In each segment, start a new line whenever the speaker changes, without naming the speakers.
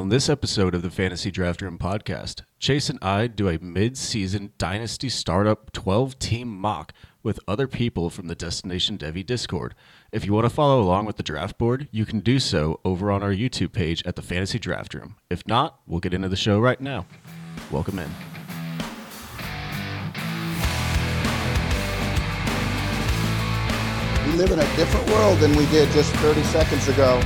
On this episode of the Fantasy Draft Room podcast, Chase and I do a mid season Dynasty Startup 12 team mock with other people from the Destination Devy Discord. If you want to follow along with the draft board, you can do so over on our YouTube page at the Fantasy Draft Room. If not, we'll get into the show right now. Welcome in.
We live in a different world than we did just 30 seconds ago.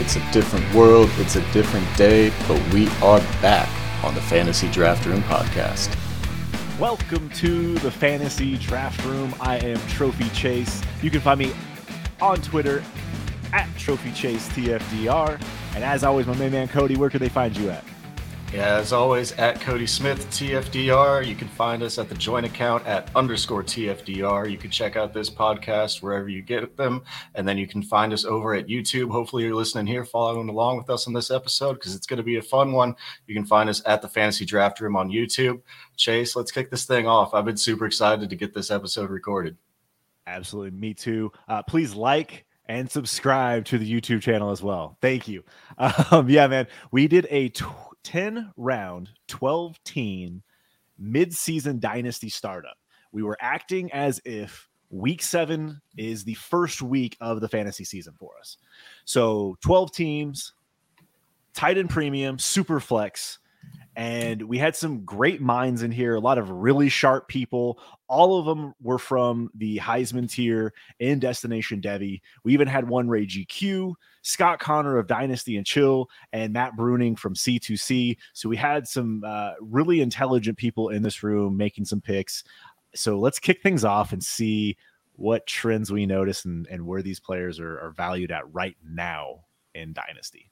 It's a different world, it's a different day, but we are back on the Fantasy Draft Room podcast.
Welcome to the Fantasy Draft Room. I am Trophy Chase. You can find me on Twitter at Trophy Chase TFDR. And as always, my main man Cody, where can they find you at?
Yeah, as always, at Cody Smith TFDR. You can find us at the joint account at underscore TFDR. You can check out this podcast wherever you get them. And then you can find us over at YouTube. Hopefully, you're listening here, following along with us on this episode because it's going to be a fun one. You can find us at the Fantasy Draft Room on YouTube. Chase, let's kick this thing off. I've been super excited to get this episode recorded.
Absolutely. Me too. Uh, please like, and subscribe to the YouTube channel as well. Thank you. Um, yeah, man, we did a 10 round, 12 team mid-season dynasty startup. We were acting as if week 7 is the first week of the fantasy season for us. So, 12 teams, tight end premium, super flex, and we had some great minds in here, a lot of really sharp people. All of them were from the Heisman tier in Destination Devy. We even had one Ray GQ, Scott Connor of Dynasty and Chill, and Matt Bruning from C2C. So we had some uh, really intelligent people in this room making some picks. So let's kick things off and see what trends we notice and, and where these players are, are valued at right now in Dynasty.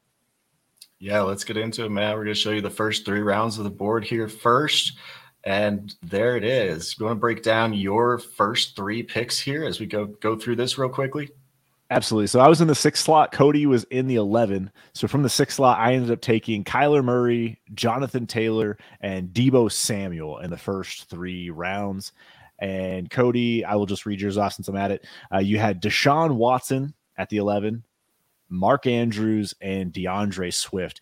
Yeah, let's get into it, man. We're going to show you the first three rounds of the board here first. And there it is. You want to break down your first three picks here as we go go through this real quickly?
Absolutely. So I was in the sixth slot. Cody was in the 11. So from the sixth slot, I ended up taking Kyler Murray, Jonathan Taylor, and Deebo Samuel in the first three rounds. And Cody, I will just read yours off since I'm at it. Uh, you had Deshaun Watson at the 11, Mark Andrews, and D'Andre Swift.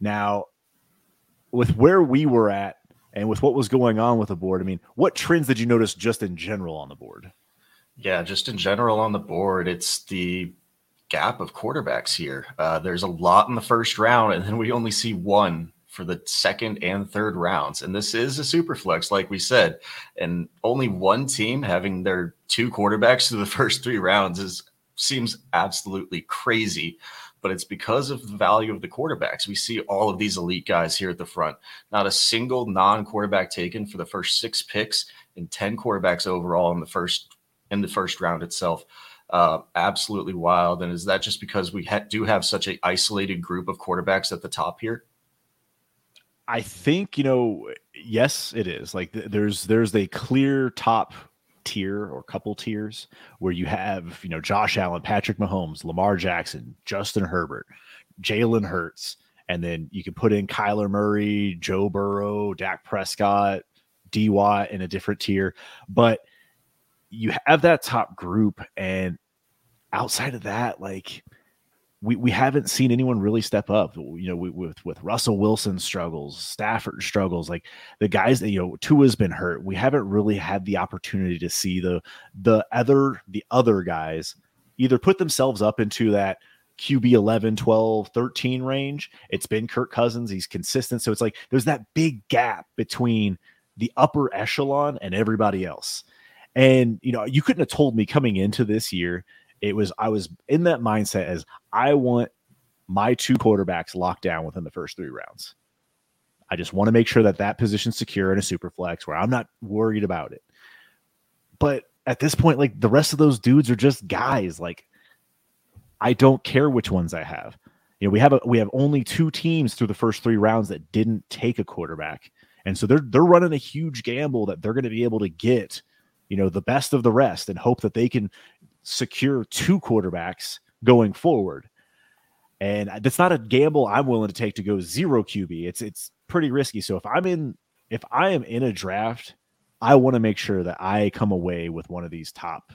Now, with where we were at and with what was going on with the board, I mean, what trends did you notice just in general on the board?
Yeah, just in general on the board, it's the gap of quarterbacks here. Uh, there's a lot in the first round, and then we only see one for the second and third rounds. And this is a super flex, like we said. And only one team having their two quarterbacks through the first three rounds is seems absolutely crazy, but it's because of the value of the quarterbacks. We see all of these elite guys here at the front. Not a single non-quarterback taken for the first six picks and 10 quarterbacks overall in the first in the first round itself. Uh, absolutely wild. And is that just because we ha- do have such an isolated group of quarterbacks at the top here?
I think you know. Yes, it is. Like th- there's there's a clear top tier or couple tiers where you have, you know, Josh Allen, Patrick Mahomes, Lamar Jackson, Justin Herbert, Jalen Hurts, and then you can put in Kyler Murray, Joe Burrow, Dak Prescott, D Watt in a different tier. But you have that top group, and outside of that, like we, we haven't seen anyone really step up. You know, we, with with Russell Wilson struggles, Stafford struggles, like the guys that you know, Tua's been hurt. We haven't really had the opportunity to see the the other the other guys either put themselves up into that QB 11, 12, 13 range. It's been Kirk Cousins. He's consistent. So it's like there's that big gap between the upper echelon and everybody else. And, you know, you couldn't have told me coming into this year it was I was in that mindset as I want my two quarterbacks locked down within the first three rounds. I just want to make sure that that position's secure in a super flex where I'm not worried about it. But at this point, like the rest of those dudes are just guys. Like I don't care which ones I have. You know, we have a, we have only two teams through the first three rounds that didn't take a quarterback, and so they're they're running a huge gamble that they're going to be able to get, you know, the best of the rest and hope that they can secure two quarterbacks going forward. And that's not a gamble I'm willing to take to go zero QB. It's it's pretty risky. So if I'm in if I am in a draft, I want to make sure that I come away with one of these top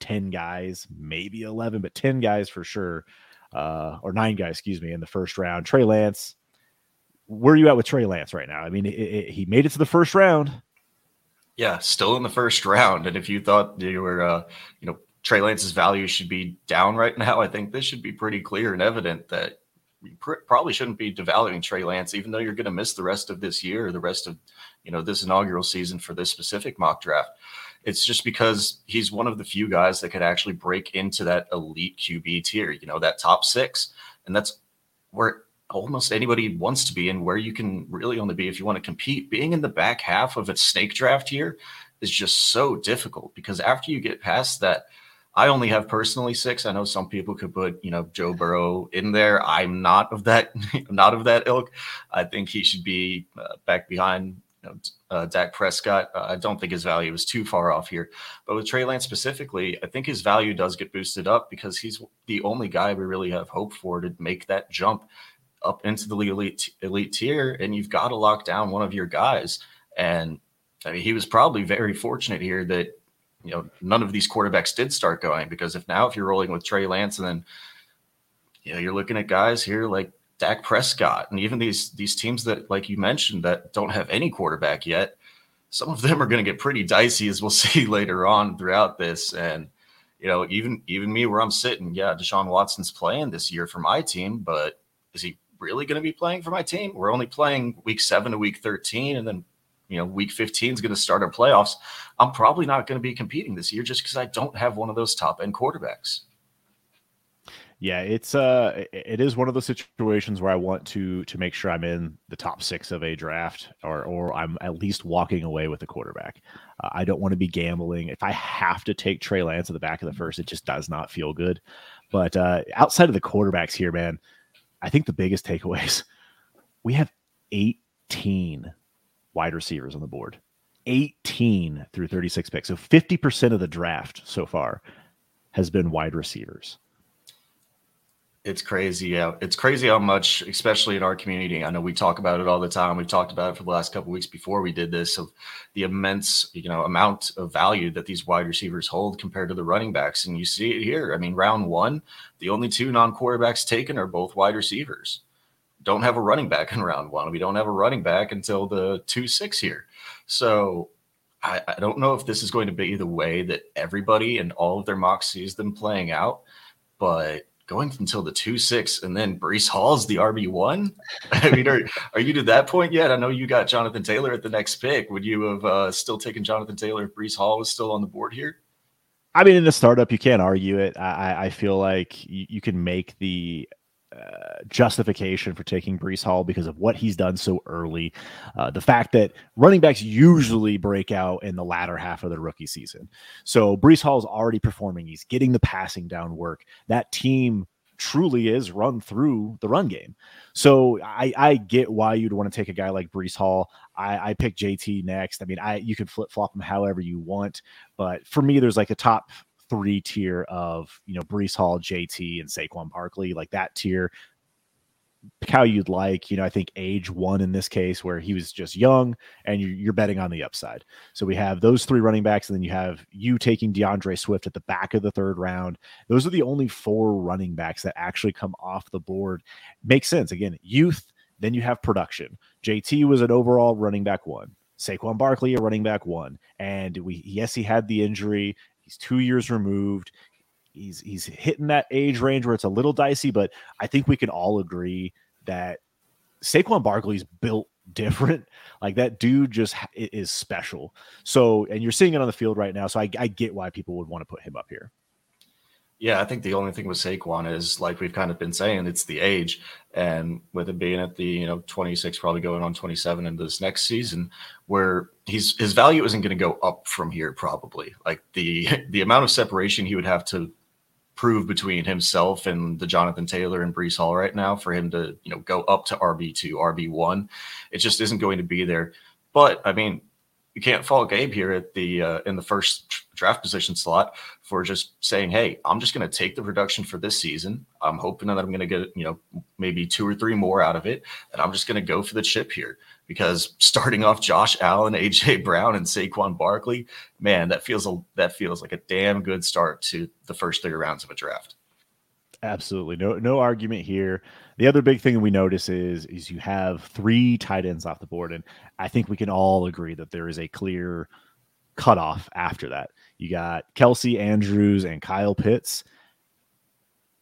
10 guys, maybe 11, but 10 guys for sure, uh, or nine guys, excuse me, in the first round. Trey Lance, where are you at with Trey Lance right now? I mean, it, it, he made it to the first round.
Yeah, still in the first round. And if you thought you were, uh, you know, Trey Lance's value should be down right now, I think this should be pretty clear and evident that you pr- probably shouldn't be devaluing Trey Lance, even though you're going to miss the rest of this year the rest of, you know, this inaugural season for this specific mock draft. It's just because he's one of the few guys that could actually break into that elite QB tier, you know, that top six. And that's where almost anybody wants to be and where you can really only be if you want to compete. Being in the back half of a snake draft here is just so difficult because after you get past that, I only have personally six. I know some people could put, you know, Joe Burrow in there. I'm not of that, not of that ilk. I think he should be uh, back behind you know, uh, Dak Prescott. Uh, I don't think his value is too far off here. But with Trey Lance specifically, I think his value does get boosted up because he's the only guy we really have hope for to make that jump up into the elite elite tier. And you've got to lock down one of your guys. And I mean, he was probably very fortunate here that you know none of these quarterbacks did start going because if now if you're rolling with Trey Lance and then you know you're looking at guys here like Dak Prescott, and even these these teams that, like you mentioned, that don't have any quarterback yet, some of them are going to get pretty dicey, as we'll see later on throughout this. And you know, even even me where I'm sitting, yeah, Deshaun Watson's playing this year for my team, but is he really going to be playing for my team? We're only playing week seven to week 13, and then you know, week 15 is going to start our playoffs. I'm probably not going to be competing this year just because I don't have one of those top end quarterbacks.
Yeah, it's uh it is one of those situations where I want to to make sure I'm in the top 6 of a draft or or I'm at least walking away with a quarterback. Uh, I don't want to be gambling. If I have to take Trey Lance at the back of the first, it just does not feel good. But uh outside of the quarterbacks here, man, I think the biggest takeaways we have 18 wide receivers on the board. 18 through 36 picks. So 50% of the draft so far has been wide receivers.
It's crazy. Yeah. It's crazy how much, especially in our community. I know we talk about it all the time. We've talked about it for the last couple weeks before we did this of the immense, you know, amount of value that these wide receivers hold compared to the running backs. And you see it here. I mean, round one, the only two non-quarterbacks taken are both wide receivers. Don't have a running back in round one. We don't have a running back until the two six here. So I, I don't know if this is going to be the way that everybody and all of their mock sees them playing out, but going until the two six, and then Breece Hall's the RB one. I mean, are are you to that point yet? I know you got Jonathan Taylor at the next pick. Would you have uh, still taken Jonathan Taylor if Breece Hall was still on the board here?
I mean, in the startup, you can't argue it. I, I feel like you, you can make the justification for taking Breece Hall because of what he's done so early. Uh, the fact that running backs usually break out in the latter half of the rookie season. So Breece Hall is already performing. He's getting the passing down work. That team truly is run through the run game. So I, I get why you'd want to take a guy like Breece Hall. I, I pick JT next. I mean, I you can flip flop him however you want, but for me, there's like a top three tier of you know Breece Hall, JT, and Saquon Barkley, like that tier. How you'd like, you know, I think age one in this case, where he was just young, and you're, you're betting on the upside. So we have those three running backs, and then you have you taking D'Andre Swift at the back of the third round. Those are the only four running backs that actually come off the board. Makes sense. Again, youth, then you have production. JT was an overall running back one. Saquon Barkley, a running back one. And we, yes, he had the injury He's two years removed. He's he's hitting that age range where it's a little dicey, but I think we can all agree that Saquon Barkley's built different. Like that dude just is special. So, and you're seeing it on the field right now. So I, I get why people would want to put him up here.
Yeah, I think the only thing with Saquon is like we've kind of been saying, it's the age, and with it being at the you know 26, probably going on 27 into this next season, where he's his value isn't going to go up from here. Probably like the the amount of separation he would have to prove between himself and the Jonathan Taylor and Breece Hall right now for him to you know go up to RB two, RB one, it just isn't going to be there. But I mean, you can't fault Gabe here at the uh, in the first draft position slot for just saying, "Hey, I'm just going to take the production for this season. I'm hoping that I'm going to get you know maybe two or three more out of it, and I'm just going to go for the chip here." because starting off Josh Allen, AJ Brown, and Saquon Barkley, man, that feels a that feels like a damn good start to the first three rounds of a draft.
Absolutely. No no argument here. The other big thing we notice is is you have three tight ends off the board. And I think we can all agree that there is a clear cutoff after that. You got Kelce Andrews, and Kyle Pitts.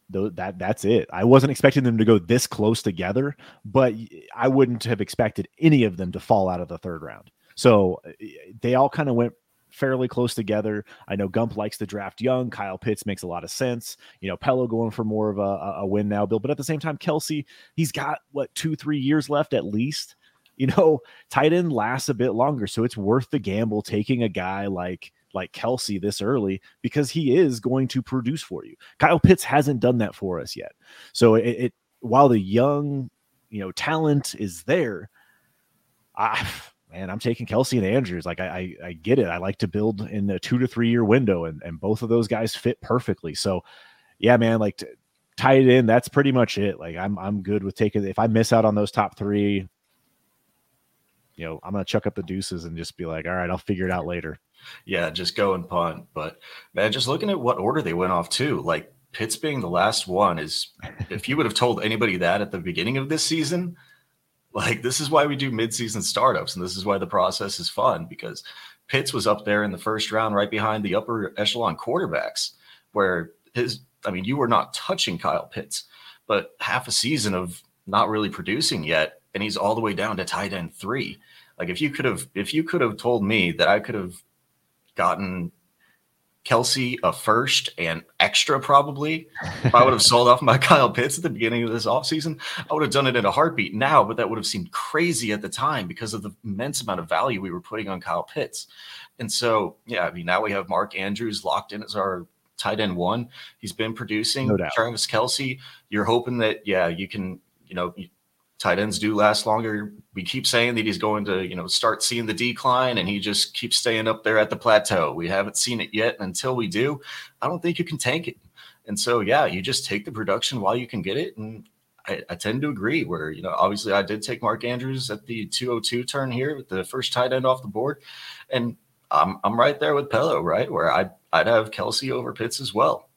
That that's it. I wasn't expecting them to go this close together, but I wouldn't have expected any of them to fall out of the third round. So they all kind of went fairly close together. I know Gump likes to draft young. Kyle Pitts makes a lot of sense. You know, Pello going for more of a, a win now, Bill. But at the same time, Kelce, he's got what two, three years left at least. You know, tight end lasts a bit longer, so it's worth the gamble taking a guy like like Kelce this early because he is going to produce for you. Kyle Pitts hasn't done that for us yet. So it, it while the young, you know, talent is there, I man, I'm taking Kelce and Andrews. Like I, I, I get it. I like to build in a two to three year window, and and both of those guys fit perfectly. So, yeah, man, like to tie it in. That's pretty much it. Like I'm I'm good with taking. If I miss out on those top three, you know, I'm gonna chuck up the deuces and just be like, all right, I'll figure it out later.
Yeah, just go and punt. But man, just looking at what order they went off too, like Pitts being the last one is if you would have told anybody that at the beginning of this season, like this is why we do midseason startups, and this is why the process is fun because Pitts was up there in the first round, right behind the upper echelon quarterbacks, where his I mean, you were not touching Kyle Pitts, but half a season of not really producing yet, and he's all the way down to tight end three. Like if you could have if you could have told me that I could have gotten Kelce a first and extra probably. If I would have sold off my Kyle Pitts at the beginning of this offseason, I would have done it in a heartbeat now, but that would have seemed crazy at the time because of the immense amount of value we were putting on Kyle Pitts. And so, yeah, I mean, now we have Mark Andrews locked in as our tight end one. He's been producing.
No doubt.
Travis Kelce, you're hoping that, yeah, you can, you know, tight ends do last longer. We keep saying that he's going to, you know, start seeing the decline and he just keeps staying up there at the plateau. We haven't seen it yet. And until we do, I don't think you can tank it. And so, yeah, you just take the production while you can get it. And I, I tend to agree where, you know, obviously I did take Mark Andrews at the 202 turn here with the first tight end off the board. And I'm, I'm right there with Pello, right? Where I'd, I'd have Kelce over Pitts as well.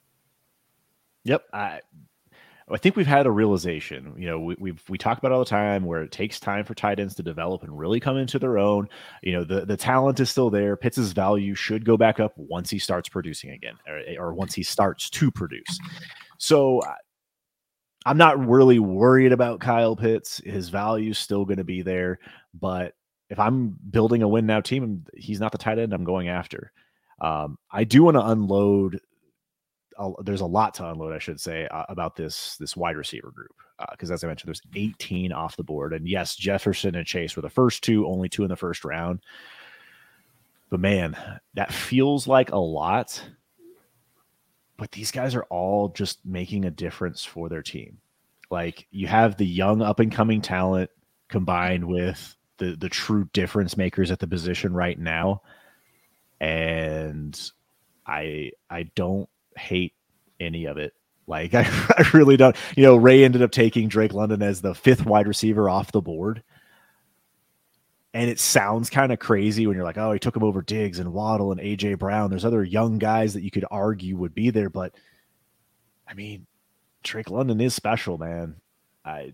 Yep. I I think we've had a realization. You know, we, we've we talk about all the time where it takes time for tight ends to develop and really come into their own. You know, the the talent is still there. Pitts's value should go back up once he starts producing again, or, or once he starts to produce. So I'm not really worried about Kyle Pitts. His value is still going to be there, but if I'm building a win now team, he's not the tight end I'm going after. Um, I do want to unload there's a lot to unload, I should say, uh, about this this wide receiver group because, uh, as I mentioned, there's 18 off the board, and yes, Jefferson and Chase were the first two, only two in the first round. But man, that feels like a lot. But these guys are all just making a difference for their team. Like you have the young up and coming talent combined with the the true difference makers at the position right now, and I I don't hate any of it. Like I, I really don't. You know, Ray ended up taking Drake London as the fifth wide receiver off the board. And it sounds kind of crazy when you're like, oh, he took him over Diggs and Waddle and AJ Brown. There's other young guys that you could argue would be there, but I mean, Drake London is special, man. I,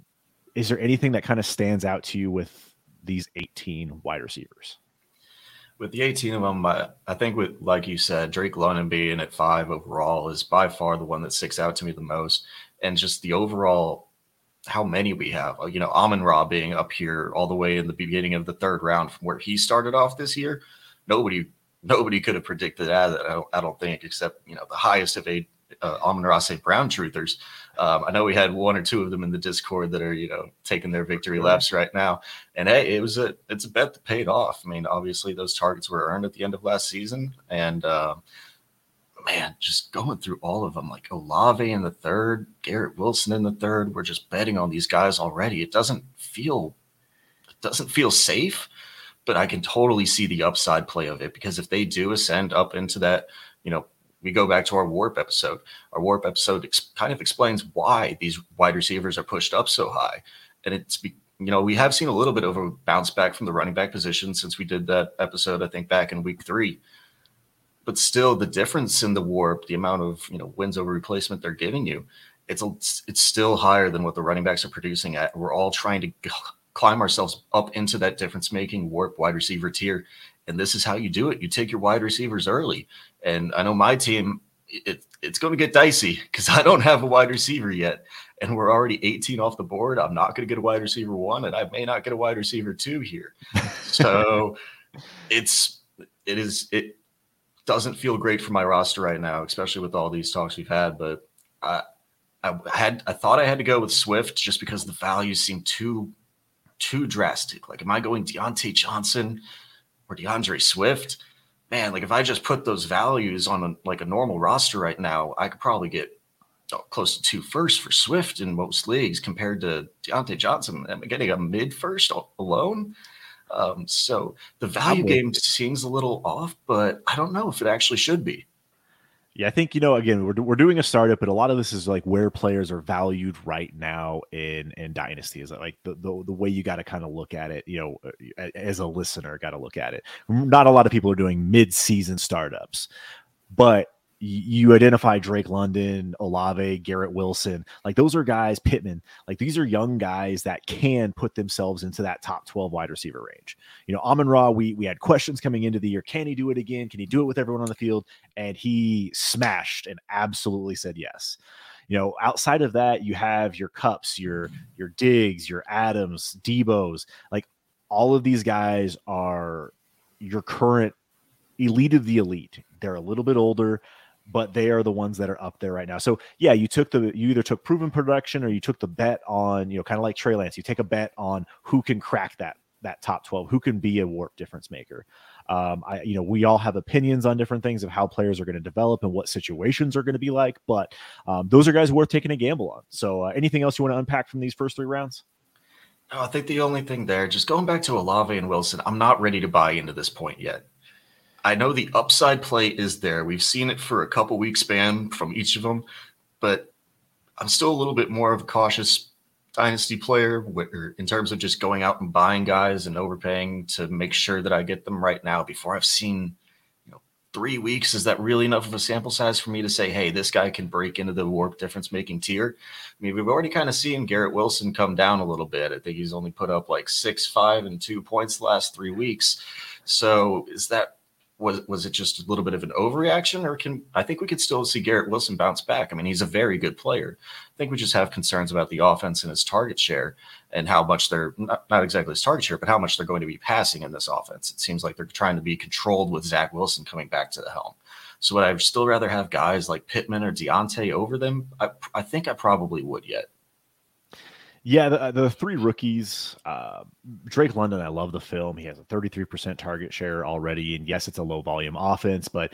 is there anything that kind of stands out to you with these 18 wide receivers?
With the 18 of them, I, I think with like you said, Drake London being at five overall is by far the one that sticks out to me the most, and just the overall how many we have. Uh, you know, Amon Ra being up here all the way in the beginning of the third round from where he started off this year. Nobody nobody could have predicted that. I don't, I don't think, except you know the highest of a uh, Amon-Ra St. Brown truthers. Um, I know we had one or two of them in the Discord that are, you know, taking their victory laps right now. And hey, it was a it's a bet that paid off. I mean, obviously those targets were earned at the end of last season, and uh, man, just going through all of them, like Olave in the third, Garrett Wilson in the third. We're just betting on these guys already. It doesn't feel it doesn't feel safe, but I can totally see the upside play of it because if they do ascend up into that, you know, we go back to our warp episode. Our warp episode ex- kind of explains why these wide receivers are pushed up so high, and it's be- you know, we have seen a little bit of a bounce back from the running back position since we did that episode, I think, back in week three. But still, the difference in the warp, the amount of you know wins over replacement they're giving you, it's a, it's still higher than what the running backs are producing at. We're all trying to climb ourselves up into that difference making warp wide receiver tier, and this is how you do it. You take your wide receivers early, and I know my team. It, it's going to get dicey because I don't have a wide receiver yet, and we're already 18 off the board. I'm not going to get a wide receiver one, and I may not get a wide receiver two here. So it's it is it doesn't feel great for my roster right now, especially with all these talks we've had. But I I had I thought I had to go with Swift just because the values seem too too drastic. Like, am I going Diontae Johnson or D'Andre Swift? Man, like if I just put those values on a, like a normal roster right now, I could probably get oh, close to two first for Swift in most leagues compared to Diontae Johnson. Am I getting a mid first alone? Um, so the value game seems a little off, but I don't know if it actually should be.
Yeah, I think you know. Again, we're we're doing a startup, but a lot of this is like where players are valued right now in in Dynasty. Is like the the, the way you got to kind of look at it. You know, uh, as a listener, got to look at it. Not a lot of people are doing mid season startups, but you identify Drake London, Olave, Garrett Wilson, like those are guys, Pittman, like these are young guys that can put themselves into that top 12 wide receiver range. You know, Amon Ra, we we had questions coming into the year. Can he do it again? Can he do it with everyone on the field? And he smashed and absolutely said yes. You know, outside of that, you have your Kupps, your your Diggs, your Adams, Deebo's, like all of these guys are your current elite of the elite. They're a little bit older but they are the ones that are up there right now. So yeah, you took the you either took proven production or you took the bet on you know kind of like Trey Lance. You take a bet on who can crack that that top twelve, who can be a warp difference maker. Um, I you know we all have opinions on different things of how players are going to develop and what situations are going to be like, but um, those are guys worth taking a gamble on. So uh, anything else you want to unpack from these first three rounds?
No, I think the only thing there, just going back to Olave and Wilson, I'm not ready to buy into this point yet. I know the upside play is there. We've seen it for a couple weeks span from each of them, but I'm still a little bit more of a cautious dynasty player in terms of just going out and buying guys and overpaying to make sure that I get them right now before I've seen you know three weeks. Is that really enough of a sample size for me to say, hey, this guy can break into the warp difference making tier? I mean, we've already kind of seen Garrett Wilson come down a little bit. I think he's only put up like six, five, and two points the last three weeks. So is that was was it just a little bit of an overreaction, or can I think we could still see Garrett Wilson bounce back? I mean, he's a very good player. I think we just have concerns about the offense and his target share and how much they're not, not exactly his target share, but how much they're going to be passing in this offense. It seems like they're trying to be controlled with Zach Wilson coming back to the helm. So would I still rather have guys like Pittman or Diontae over them? I, I think I probably would yet.
Yeah, the, uh, the three rookies, uh, Drake London, I love the film. He has a 33% target share already. And yes, it's a low volume offense, but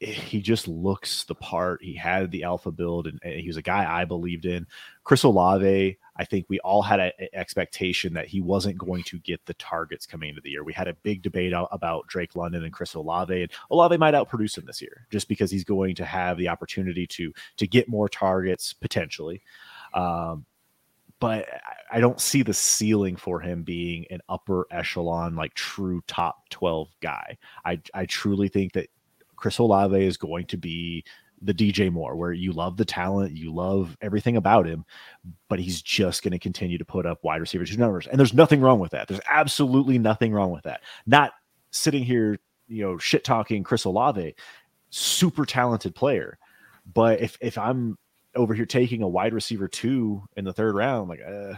he just looks the part. He had the alpha build, and, and, he was a guy I believed in. Chris Olave, I think we all had an expectation that he wasn't going to get the targets coming into the year. We had a big debate about Drake London and Chris Olave, and Olave might outproduce him this year just because he's going to have the opportunity to to get more targets potentially. Um, but I don't see the ceiling for him being an upper echelon, like true top 12 guy. I, I truly think that Chris Olave is going to be the DJ Moore, where you love the talent, you love everything about him, but he's just going to continue to put up wide receiver two numbers. And there's nothing wrong with that. There's absolutely nothing wrong with that. Not sitting here, you know, shit talking Chris Olave, super talented player. But if if I'm over here taking a wide receiver two in the third round, like, uh,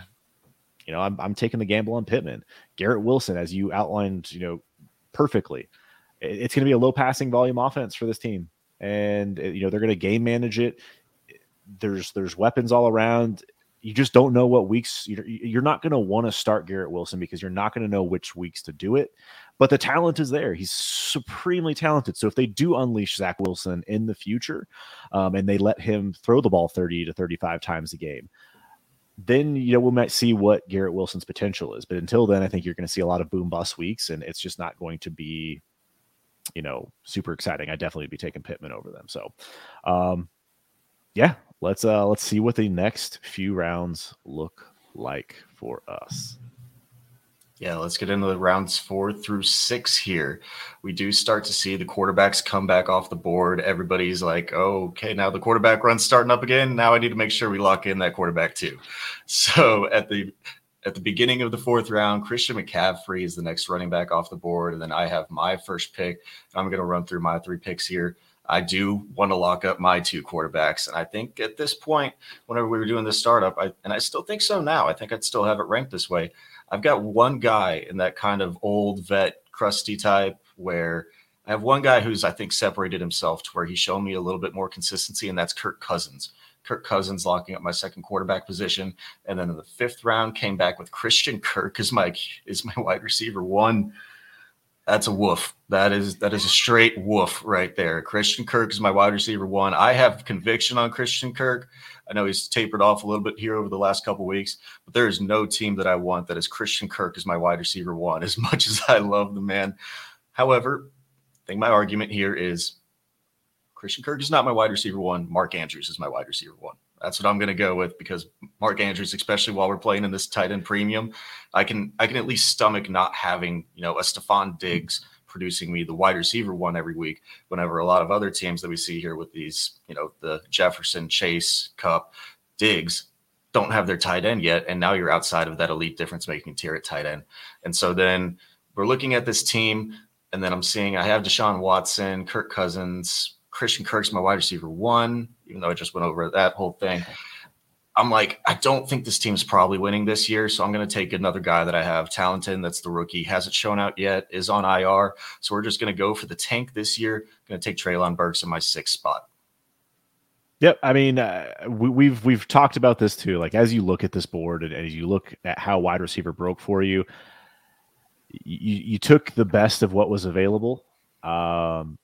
you know, I'm, I'm taking the gamble on Pittman, Garrett Wilson, as you outlined, you know, perfectly. It's going to be a low passing volume offense for this team, and uh, you know they're going to game manage it. There's there's weapons all around. You just don't know what weeks you're, you're not going to want to start Garrett Wilson because you're not going to know which weeks to do it but the talent is there. He's supremely talented. So if they do unleash Zach Wilson in the future, um, and they let him throw the ball 30 to 35 times a game, then you know we might see what Garrett Wilson's potential is. But until then, I think you're going to see a lot of boom bust weeks, and it's just not going to be, you know, super exciting. I definitely be taking Pittman over them. So, um, yeah, let's uh let's see what the next few rounds look like for us.
Yeah, let's get into the rounds four through six here. We do start to see the quarterbacks come back off the board. Everybody's like, oh, okay, now the quarterback run's starting up again. Now I need to make sure we lock in that quarterback too. So at the at the beginning of the fourth round, Christian McCaffrey is the next running back off the board. And then I have my first pick. I'm going to run through my three picks here. I do want to lock up my two quarterbacks. And I think at this point, whenever we were doing this startup, I, and I still think so now, I think I'd still have it ranked this way. I've got one guy in that kind of old vet, crusty type where I have one guy who's, I think, separated himself to where he's shown me a little bit more consistency, and that's Kirk Cousins. Kirk Cousins locking up my second quarterback position, and then in the fifth round came back with Christian Kirk as my is my wide receiver one. That's a woof. That is that is a straight woof right there. Christian Kirk is my wide receiver one. I have conviction on Christian Kirk. I know he's tapered off a little bit here over the last couple weeks, but there is no team that I want that is Christian Kirk as my wide receiver one. As much as I love the man, however, I think my argument here is Christian Kirk is not my wide receiver one. Mark Andrews is my wide receiver one. That's what I'm going to go with because Mark Andrews, especially while we're playing in this tight end premium, I can I can at least stomach not having you know a Stefon Diggs producing me the wide receiver one every week. Whenever a lot of other teams that we see here with these you know the Jefferson, Chase, Kupp, Diggs don't have their tight end yet, and now you're outside of that elite difference making tier at tight end. And so then we're looking at this team, and then I'm seeing I have Deshaun Watson, Kirk Cousins, Christian Kirk's my wide receiver one, even though I just went over that whole thing. I'm like, I don't think this team's probably winning this year. So I'm going to take another guy that I have, Talented, that's the rookie, hasn't shown out yet, is on IR. So we're just going to go for the tank this year. Going to take Treylon Burks in my sixth spot.
Yep, I mean, uh, we, have we've, we've talked about this too. Like as you look at this board and, and as you look at how wide receiver broke for you, you, you took the best of what was available. Um,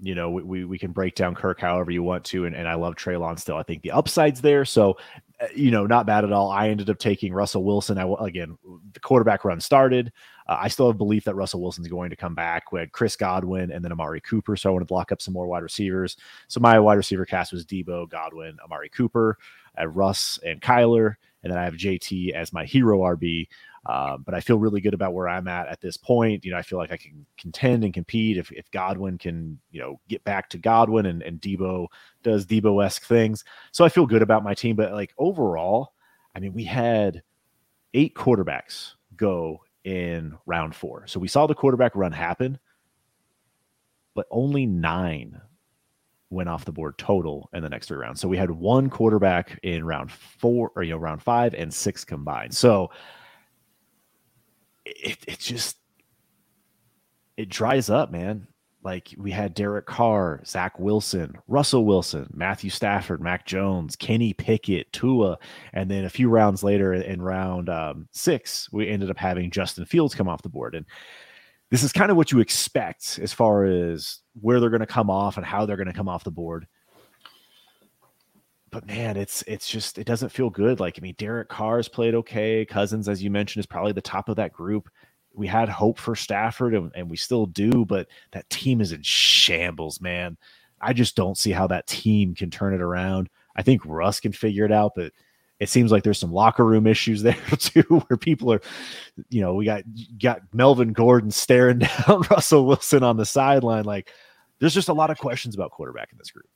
you know, we, we can break down Kirk however you want to, and, and I love Treylon still. I think the upside's there, so uh, you know, not bad at all. I ended up taking Russell Wilson. I again, the quarterback run started. Uh, I still have belief that Russell Wilson's going to come back. We had Chris Godwin and then Amari Cooper, so I wanted to lock up some more wide receivers. So my wide receiver cast was Deebo, Godwin, Amari Cooper, uh, Russ, and Kyler, and then I have JT as my hero RB. Um, but I feel really good about where I'm at at this point. You know, I feel like I can contend and compete if, if Godwin can, you know, get back to Godwin and, and Deebo does Deebo esque things. So I feel good about my team. But like overall, I mean, we had eight quarterbacks go in round four. So we saw the quarterback run happen, but only nine went off the board total in the next three rounds. So we had one quarterback in round four or you know round five and six combined. So it, it just it dries up, man. Like we had Derek Carr, Zach Wilson, Russell Wilson, Matthew Stafford, Mac Jones, Kenny Pickett, Tua, and then a few rounds later in round um, six, we ended up having Justin Fields come off the board. And this is kind of what you expect as far as where they're going to come off and how they're going to come off the board. But man, it's it's just it doesn't feel good. Like I mean, Derek Carr's played okay. Cousins, as you mentioned, is probably the top of that group. We had hope for Stafford, and, and we still do, but that team is in shambles, man. I just don't see how that team can turn it around. I think Russ can figure it out, but it seems like there's some locker room issues there too, where people are, you know, we got got Melvin Gordon staring down Russell Wilson on the sideline. Like, there's just a lot of questions about quarterback in this group.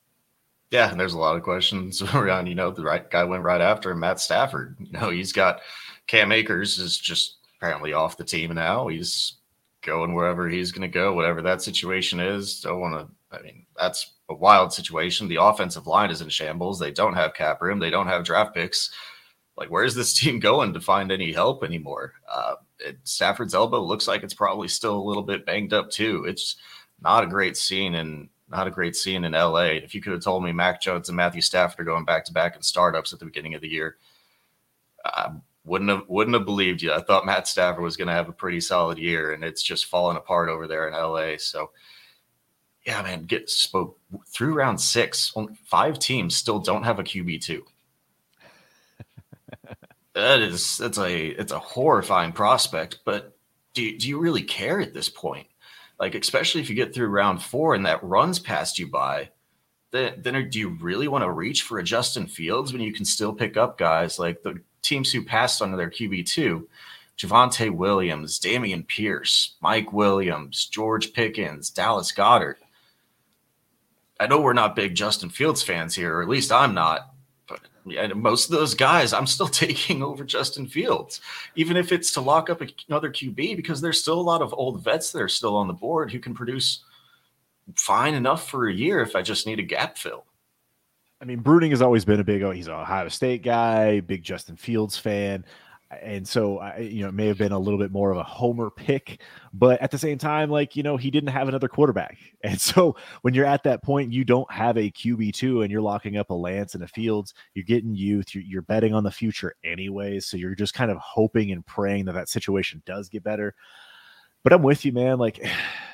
Yeah, and there's a lot of questions around. You know, the right guy went right after him, Matt Stafford. You know, he's got Cam Akers is just apparently off the team now. He's going wherever he's going to go, whatever that situation is. Don't want to. I mean, that's a wild situation. The offensive line is in shambles. They don't have cap room. They don't have draft picks. Like, where's this team going to find any help anymore? Uh, it, Stafford's elbow looks like it's probably still a little bit banged up too. It's not a great scene, and not a great scene in LA. If you could have told me Mac Jones and Matthew Stafford are going back to back in startups at the beginning of the year, I wouldn't have wouldn't have believed you. I thought Matt Stafford was going to have a pretty solid year, and it's just falling apart over there in LA. So, yeah, man, get spoke through round six. Five teams still don't have a QB two. that is that's a it's a horrifying prospect. But do do you really care at this point? Like, especially if you get through round four and that runs past you by, then, then do you really want to reach for a Justin Fields when you can still pick up guys like the teams who passed on their QB2? Javonte Williams, Dameon Pierce, Mike Williams, George Pickens, Dallas Goedert. I know we're not big Justin Fields fans here, or at least I'm not. Yeah, most of those guys, I'm still taking over Justin Fields, even if it's to lock up another QB, because there's still a lot of old vets that are still on the board who can produce fine enough for a year if I just need a gap fill.
I mean, Bruning has always been a big, oh, he's a Ohio State guy, big Justin Fields fan and so I, you know it may have been a little bit more of a homer pick but at the same time like you know he didn't have another quarterback. And so when you're at that point you don't have a qb2 and you're locking up a lance and a fields. You're getting youth. You're, you're betting on the future anyways so you're just kind of hoping and praying that that situation does get better. But i'm with you man. Like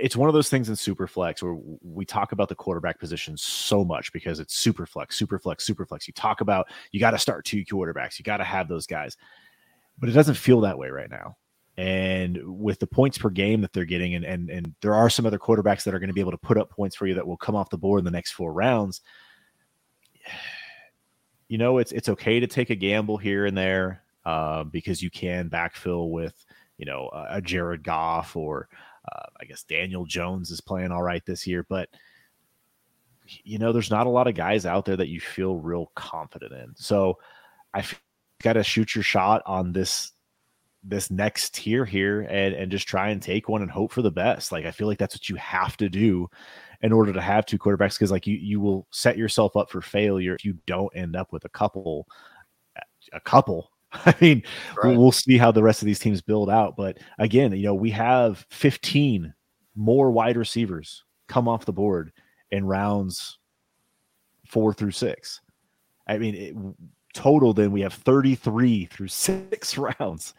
it's one of those things in super flex where we talk about the quarterback position so much because it's super flex, super flex, super flex. You talk about you got to start two quarterbacks, you got to have those guys, but it doesn't feel that way right now. And with the points per game that they're getting, and and and there are some other quarterbacks that are going to be able to put up points for you that will come off the board in the next four rounds. You know, it's it's okay to take a gamble here and there uh, because you can backfill with you know a Jared Goff or uh, I guess Daniel Jones is playing all right this year, but you know, there's not a lot of guys out there that you feel real confident in. So I got to shoot your shot on this this next tier here and and just try and take one and hope for the best. Like I feel like that's what you have to do in order to have two quarterbacks because like you you will set yourself up for failure if you don't end up with a couple a couple I mean, right. we'll see how the rest of these teams build out. But again, you know, we have 15 more wide receivers come off the board in rounds four through six. I mean, it, total, then we have 33 through six rounds.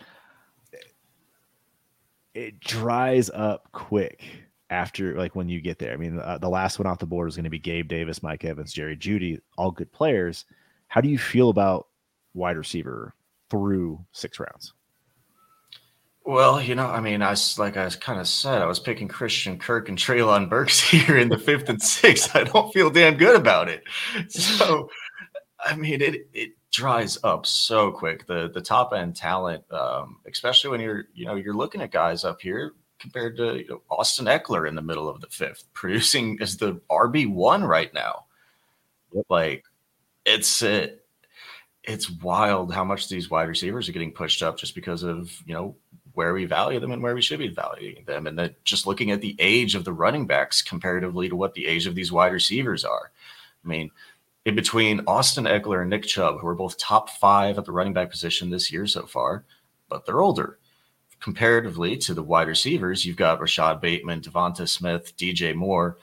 It dries up quick after, like, when you get there. I mean, uh, the last one off the board is going to be Gabe Davis, Mike Evans, Jerry Jeudy, all good players. How do you feel about wide receiver through six rounds?
Well, you know, I mean, I like I kind of said, I was picking Christian Kirk and Treylon Burks here in the fifth and sixth. I don't feel damn good about it. So, I mean, it it dries up so quick. The the top end talent, um, especially when you're you know you're looking at guys up here compared to you know, Austin Ekeler in the middle of the fifth, producing as the RB one right now. Yep. Like, it's it it's wild how much these wide receivers are getting pushed up just because of you know where we value them and where we should be valuing them, and that just looking at the age of the running backs comparatively to what the age of these wide receivers are. I mean, in between Austin Ekeler and Nick Chubb, who are both top five at the running back position this year so far, but they're older. Comparatively to the wide receivers, you've got Rashod Bateman, DeVonta Smith, DJ Moore,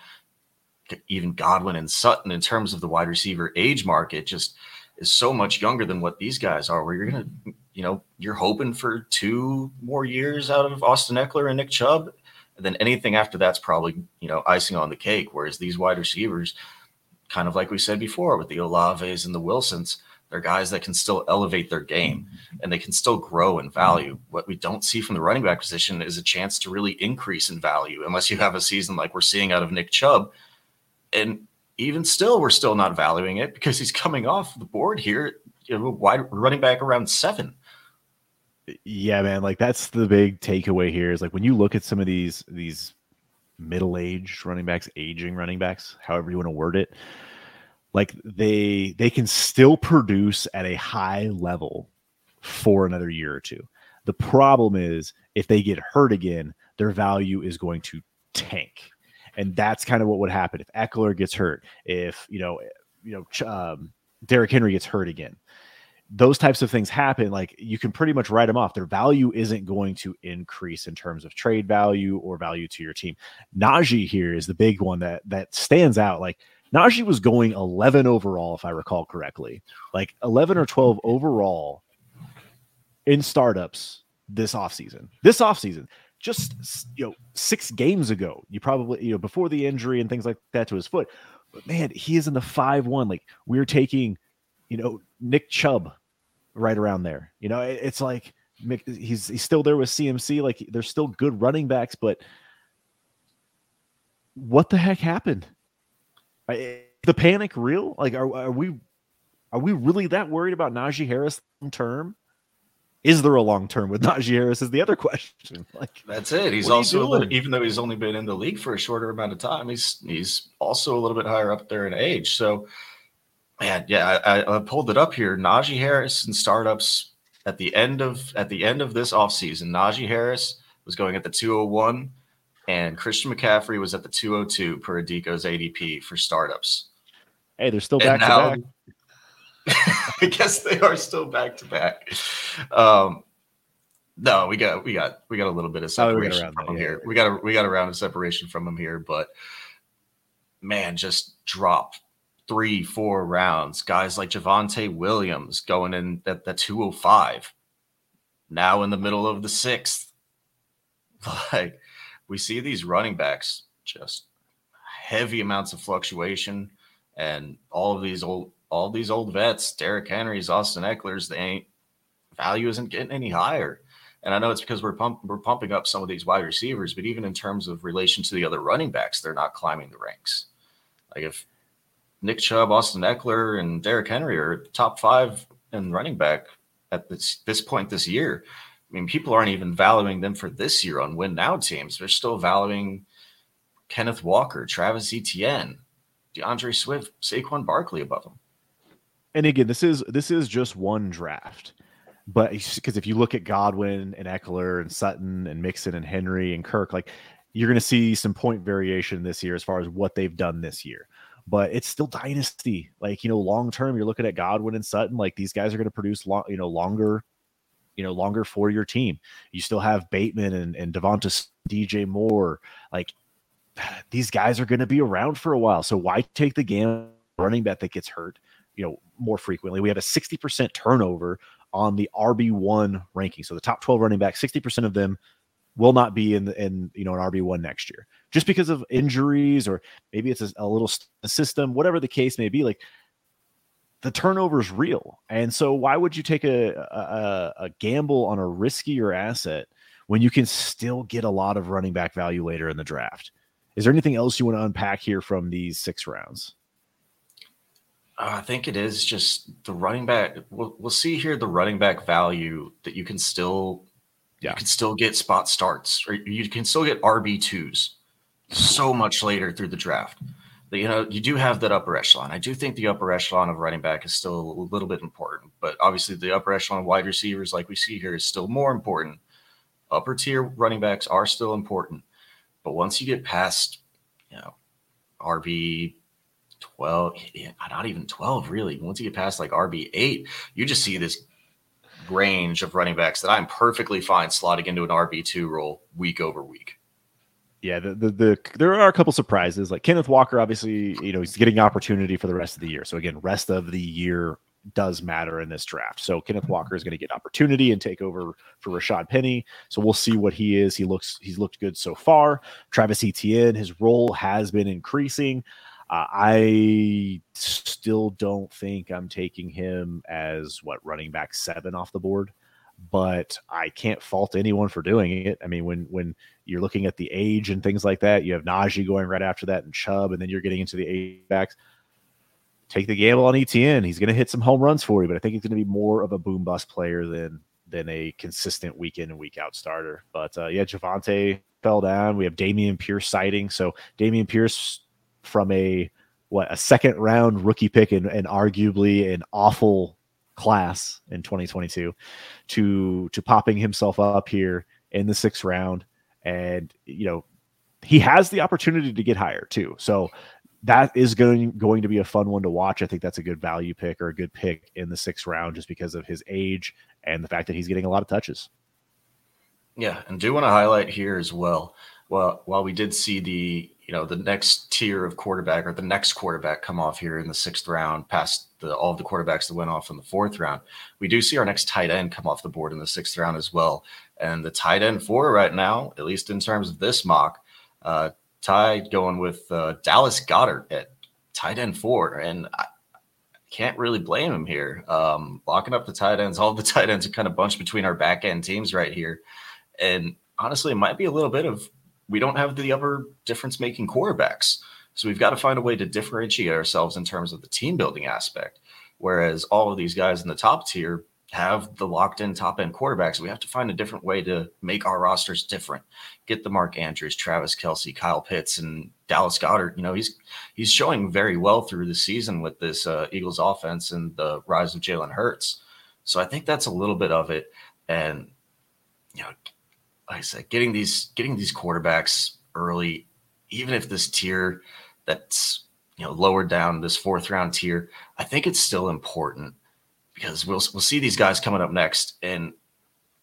even Godwin and Sutton in terms of the wide receiver age market. Just is so much younger than what these guys are, where you're going to, you know, you're hoping for two more years out of Austin Ekeler and Nick Chubb. And then anything after that's probably, you know, icing on the cake. Whereas these wide receivers, kind of like we said before with the Olaves and the Wilsons, they're guys that can still elevate their game and they can still grow in value. What we don't see from the running back position is a chance to really increase in value unless you have a season like we're seeing out of Nick Chubb. And even still, we're still not valuing it because he's coming off the board here, you know, wide running back around seven.
Yeah, man. Like that's the big takeaway here is like when you look at some of these these middle-aged running backs, aging running backs, however you want to word it, like they they can still produce at a high level for another year or two. The problem is if they get hurt again, their value is going to tank and that's kind of what would happen if Ekeler gets hurt, if you know, you know, um, Derrick Henry gets hurt again. Those types of things happen. Like you can pretty much write them off. Their value isn't going to increase in terms of trade value or value to your team. Najee here is the big one that that stands out. Like Najee was going 11 overall, if I recall correctly, like 11 or 12 overall in startups this offseason. This offseason just you know six games ago. You probably you know before the injury and things like that to his foot. But man, he is in the five one. Like we're taking, you know, Nick Chubb right around there. You know, it's like he's he's still there with CMC. Like they're still good running backs, but what the heck happened? the panic real? Like, are, are we are we really that worried about Najee Harris long term? Is there a long term with Najee Harris? Is the other question. Like
that's it. He's also a little, even though he's only been in the league for a shorter amount of time, he's he's also a little bit higher up there in age. So, man, yeah, I, I pulled it up here. Najee Harris and startups at the end of at the end of this offseason, Najee Harris was going at the 201 and Christian McCaffrey was at the 202 per Adico's ADP for startups.
Hey, they're still back now, to
back. I guess they are still back to back. Um, no, we got we got we got a little bit of separation oh, from him here. We got a we got a round of separation from him here, but man, just drop three, four rounds. Guys like Javonte Williams going in at the 205. Now in the middle of the sixth. Like we see these running backs just heavy amounts of fluctuation and all of these old all these old vets, Derrick Henry's, Austin Ekeler's, they ain't value isn't getting any higher. And I know it's because we're pump, we're pumping up some of these wide receivers, but even in terms of relation to the other running backs, they're not climbing the ranks. Like if Nick Chubb, Austin Eckler, and Derrick Henry are top five in running back at this this point this year, I mean, people aren't even valuing them for this year on win now teams. They're still valuing Kenneth Walker, Travis Etienne, D'Andre Swift, Saquon Barkley above them.
And again, this is this is just one draft, but because if you look at Godwin and Ekeler and Sutton and Mixon and Henry and Kirk, like you're going to see some point variation this year as far as what they've done this year. But it's still dynasty. Like you know, long term, you're looking at Godwin and Sutton. Like these guys are going to produce long, you know, longer you know, longer for your team. You still have Bateman and, and Devonta DJ Moore. Like these guys are going to be around for a while. So why take the game running back that gets hurt, you know, more frequently? We have a 60% turnover on the RB1 ranking. So the top 12 running backs, 60% of them will not be in in you know an RB1 next year just because of injuries or maybe it's a, a little system whatever the case may be like the turnover is real. And so why would you take a, a, a gamble on a riskier asset when you can still get a lot of running back value later in the draft? Is there anything else you want to unpack here from these six rounds?
I think it is just the running back. We'll, we'll see here the running back value that you can still, yeah. you can still get spot starts, or you can still get RB twos so much later through the draft you know, you do have that upper echelon. I do think the upper echelon of running back is still a little bit important, but obviously the upper echelon wide receivers, like we see here, is still more important. Upper tier running backs are still important, but once you get past, you know, RB 12, not even 12, really. Once you get past like RB 8, you just see this range of running backs that I'm perfectly fine slotting into an RB2 role week over week
yeah, the, the, the there are a couple surprises. Like Kenneth Walker, obviously, you know, he's getting opportunity for the rest of the year. So again, rest of the year does matter in this draft. So Kenneth. Walker is going to get opportunity and take over for Rashaad Penny. So we'll see what he is. He looks he's looked good so far. Travis Etienne, his role has been increasing. Uh, I still don't think I'm taking him as what running back seven off the board but I can't fault anyone for doing it. I mean, when when you're looking at the age and things like that, you have Najee going right after that and Chubb, and then you're getting into the age backs. Take the gamble on Etienne. He's going to hit some home runs for you, but I think he's going to be more of a boom bust player than than a consistent week in and week out starter. But uh, yeah, Javonte fell down. We have Dameon Pierce sighting. So Dameon Pierce from a what a second round rookie pick and, and arguably an awful class in 2022 to to popping himself up here in the sixth round. And you know he has the opportunity to get higher too. So that is going going to be a fun one to watch. I think that's a good value pick or a good pick in the sixth round just because of his age and the fact that he's getting a lot of touches.
Yeah. And do want to highlight here as well well while we did see the you know the next tier of quarterback or the next quarterback come off here in the sixth round past the, all of the quarterbacks that went off in the fourth round we do see our next tight end come off the board in the sixth round as well and the tight end four right now at least in terms of this mock uh tied going with uh, Dallas Goedert at tight end four and I, can't really blame him here. Um, locking up the tight ends, all the tight ends are kind of bunched between our back end teams right here. And honestly, it might be a little bit of we don't have the other difference making quarterbacks. So we've got to find a way to differentiate ourselves in terms of the team building aspect. Whereas all of these guys in the top tier have the locked in top end quarterbacks. We have to find a different way to make our rosters different. Get the Mark Andrews, Travis Kelce, Kyle Pitts, and Dallas Goedert. You know, he's he's showing very well through the season with this uh, Eagles offense and the rise of Jalen Hurts. So I think that's a little bit of it. And you know, like I said, getting these getting these quarterbacks early, even if this tier that's you know lower down this fourth round tier, I think it's still important because we'll we'll see these guys coming up next, and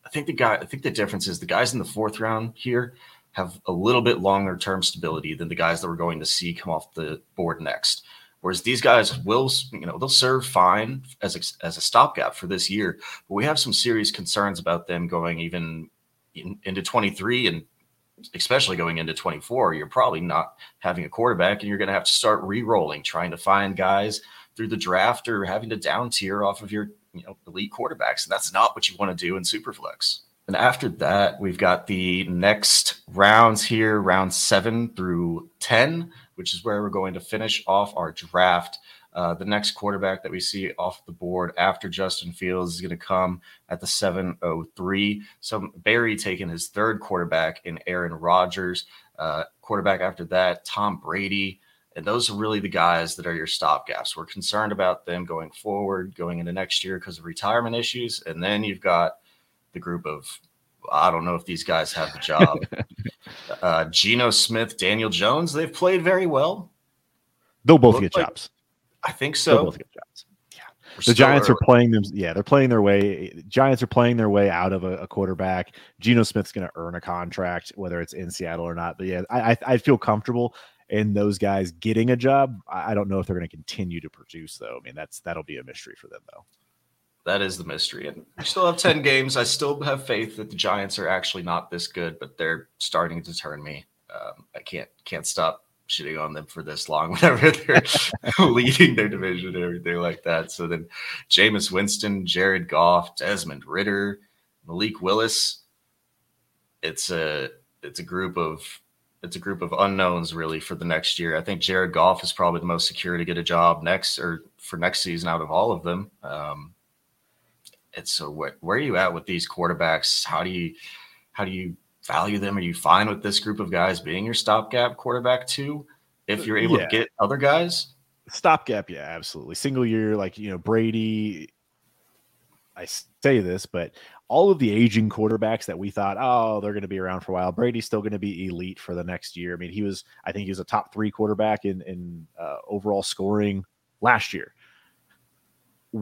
I think the guy I think the difference is the guys in the fourth round here have a little bit longer term stability than the guys that we're going to see come off the board next. Whereas these guys will, you know, they'll serve fine as a, as a stopgap for this year, but we have some serious concerns about them going even in, into 23 and especially going into 24. You're probably not having a quarterback, and you're going to have to start re-rolling, trying to find guys through the draft or having to down tier off of your you know elite quarterbacks. And that's not what you want to do in Superflex. And after that, we've got the next rounds here, round seven through 10, which is where we're going to finish off our draft. Uh, the next quarterback that we see off the board after Justin Fields is going to come at the 703. So Barry taking his third quarterback in Aaron Rodgers. Uh, quarterback after that, Tom Brady. And those are really the guys that are your stopgaps. We're concerned about them going forward, going into next year because of retirement issues. And then you've got the group of, I don't know if these guys have the job. uh, Geno Smith, Daniel Jones, they've played very well.
They'll both Look get like, jobs.
I think so. They'll both get jobs.
Yeah. the Giants early. are playing them. Yeah, they're playing their way. Giants are playing their way out of a, a quarterback. Geno Smith's going to earn a contract, whether it's in Seattle or not. But yeah, I, I, I feel comfortable in those guys getting a job. I don't know if they're going to continue to produce though. I mean, that's that'll be a mystery for them though.
That is the mystery, and we still have ten games. I still have faith that the Giants are actually not this good, but they're starting to turn me. Um, I can't can't stop shitting on them for this long whenever they're leading their division and everything like that. So then, Jameis Winston, Jared Goff, Desmond Ridder, Malik Willis. It's a it's a group of it's a group of unknowns really for the next year. I think Jared Goff is probably the most secure to get a job next or for next season out of all of them. Um, it's so where, where are you at with these quarterbacks? How do you how do you value them? Are you fine with this group of guys being your stopgap quarterback too? If you're able yeah. to get other guys,
stopgap, yeah, absolutely. Single year, like you know Brady. I say this, but all of the aging quarterbacks that we thought, oh, they're going to be around for a while. Brady's still going to be elite for the next year. I mean, he was, I think he was a top three quarterback in in uh, overall scoring last year.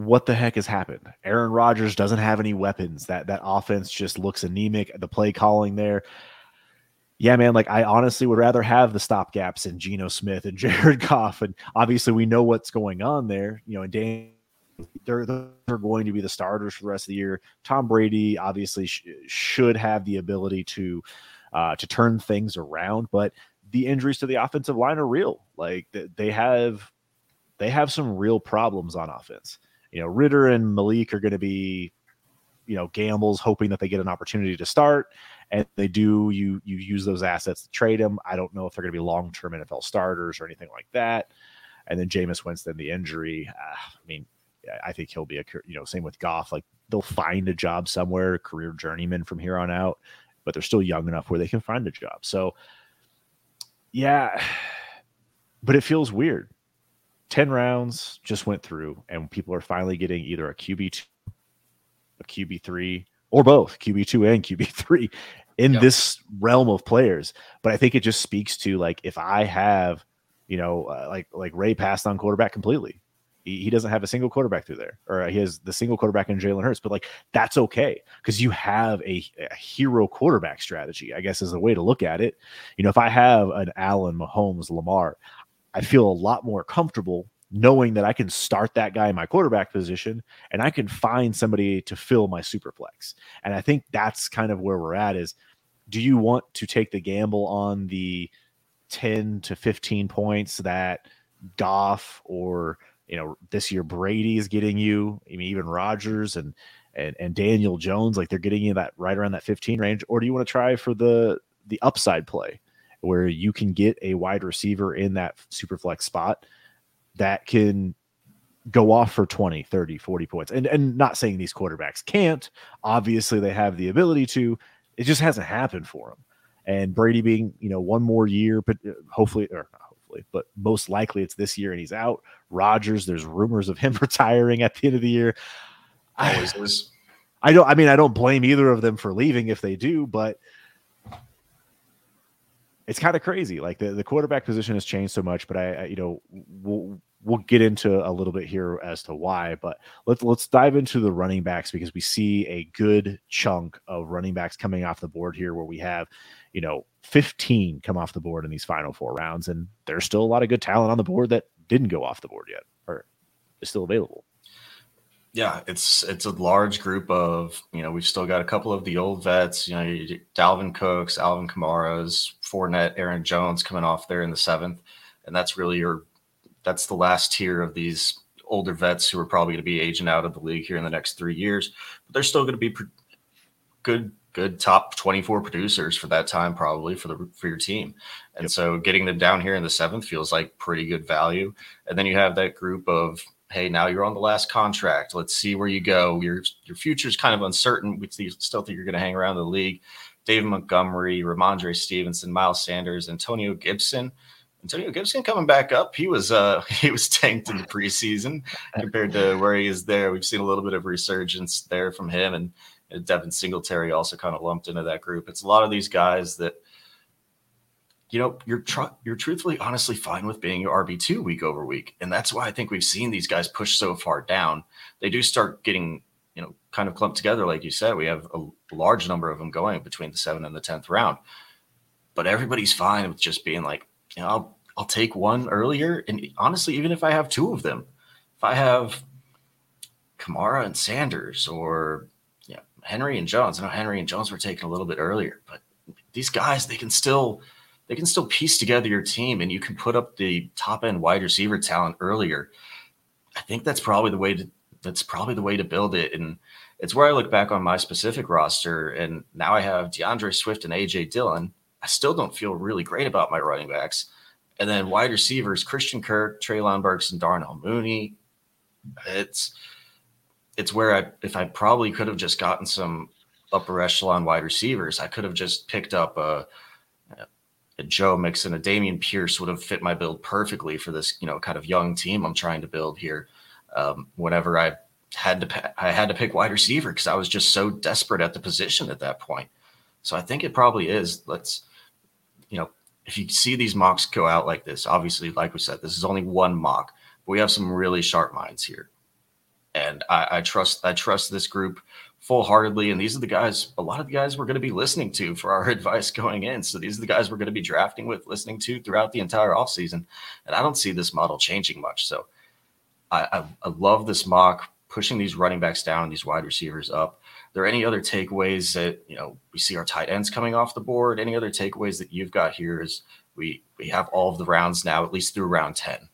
What the heck has happened? Aaron Rodgers doesn't have any weapons. That that offense just looks anemic. The play calling there. Yeah, man. Like I honestly would rather have the stopgaps in Geno Smith and Jared Goff, and obviously we know what's going on there. You know, and Dan they're they're going to be the starters for the rest of the year. Tom Brady obviously sh- should have the ability to uh, to turn things around, but the injuries to the offensive line are real. Like they have they have some real problems on offense. You know, Ridder and Malik are going to be you know gambles hoping that they get an opportunity to start and they do you you use those assets to trade them i don't know if they're going to be long-term nfl starters or anything like that and then Jameis Winston, the injury. Uh, I mean, I think he'll be a you know same with Goff. Like they'll find a job somewhere, career journeyman from here on out, but they're still young enough where they can find a job. So yeah, but it feels weird. Ten rounds just went through, and people are finally getting either a QB two, a QB three, or both QB two and QB three in yep. this realm of players. But I think it just speaks to like if I have, you know, uh, like like Ray passed on quarterback completely he, he doesn't have a single quarterback through there, or he has the single quarterback in Jalen Hurts. But like that's okay because you have a, a, hero quarterback strategy. I guess is the way to look at it. You know, if I have an Allen, Mahomes, Lamar, I feel a lot more comfortable knowing that I can start that guy in my quarterback position and I can find somebody to fill my superflex. And I think that's kind of where we're at is do you want to take the gamble on the 10 to 15 points that Goff or you know, this year Brady is getting you, I mean, even Rodgers and and and Daniel Jones, like they're getting you that right around that 15 range, or do you want to try for the the upside play where you can get a wide receiver in that super flex spot that can go off for 20, 30, 40 points. And and not saying these quarterbacks can't. Obviously they have the ability to. It just hasn't happened for them. And Brady being, you know, one more year, but uh, hopefully or not hopefully, but most likely it's this year and he's out. Rodgers there's rumors of him retiring at the end of the year.
Always is.
I don't I mean I don't blame either of them for leaving if they do, but it's kind of crazy. Like the, the quarterback position has changed so much, but I, I, you know, we'll we'll get into a little bit here as to why. But let's let's dive into the running backs because we see a good chunk of running backs coming off the board here, where we have, you know, 15 come off the board in these final four rounds, and there's still a lot of good talent on the board that didn't go off the board yet or is still available.
Yeah, it's it's a large group of you know we've still got a couple of the old vets. You know, Dalvin Cooks, Alvin Kamara's, Fournette, Aaron Jones coming off there in the seventh, and that's really your that's the last tier of these older vets who are probably going to be aging out of the league here in the next three years. But they're still going to be pro- good good top 24 producers for that time probably for the for your team and yep. so getting them down here in the seventh feels like pretty good value and then you have that group of hey, now you're on the last contract. Let's see where you go. Your your future is kind of uncertain. We still think you're going to hang around the league. David Montgomery, Rhamondre Stevenson, Miles Sanders, Antonio Gibson. Antonio Gibson coming back up. He was uh he was tanked in the preseason compared to where he is there. We've seen a little bit of resurgence there from him and, and Devin Singletary also kind of lumped into that group. It's a lot of these guys that you know, you're tr- you're truthfully, honestly fine with being your RB two week over week, and that's why I think we've seen these guys push so far down. They do start getting, kind of clumped together, like you said. We have a large number of them going between the seventh and the tenth round, but everybody's fine with just being like, you know, I'll I'll take one earlier, and honestly, even if I have two of them, if I have Kamara and Sanders, or yeah, Henry and Jones. I know Henry and Jones were taken a little bit earlier, but these guys they can still they can still piece together your team and you can put up the top end wide receiver talent earlier. I think that's probably the way to that's probably the way to build it. And it's where I look back on my specific roster. And now I have D'Andre Swift and AJ Dillon. I still don't feel really great about my running backs. And then wide receivers, Christian Kirk, Treylon Burks, and Darnell Mooney. It's it's where I if I probably could have just gotten some upper echelon wide receivers, I could have just picked up a a Joe Mixon, a Dameon Pierce would have fit my build perfectly for this, you know, kind of young team I'm trying to build here. Um, whenever I had to, I had to pick wide receiver because I was just so desperate at the position at that point. So I think it probably is. Let's, you know, if you see these mocks go out like this, obviously, like we said, this is only one mock, but we have some really sharp minds here, and I, I trust, I trust this group full heartedly. And these are the guys, a lot of the guys we're going to be listening to for our advice going in. So these are the guys we're going to be drafting with, listening to throughout the entire offseason. And I don't see this model changing much. So I, I, I love this mock pushing these running backs down and these wide receivers up. Are there any other takeaways that, you know, we see our tight ends coming off the board? Any other takeaways that you've got here is we, we have all of the rounds now, at least through round 10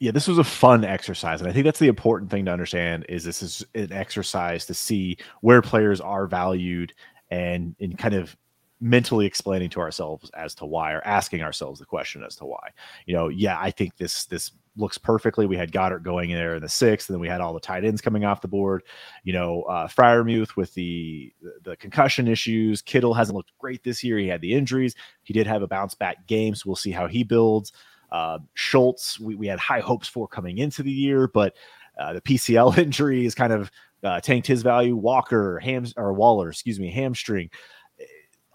yeah, this was a fun exercise, and I think that's the important thing to understand. Is this is an exercise to see where players are valued and in kind of mentally explaining to ourselves as to why, or asking ourselves the question as to why. You know, yeah, I think this this looks perfectly. We had Goedert going in there in the sixth, and then we had all the tight ends coming off the board. You know, uh, Freiermuth with the, the, concussion issues. Kittle hasn't looked great this year. He had the injuries. He did have a bounce back game, so we'll see how he builds. Uh, Schultz, we, we had high hopes for coming into the year, but uh, the PCL injury has kind of uh, tanked his value. Walker, Hams or Waller, excuse me, hamstring.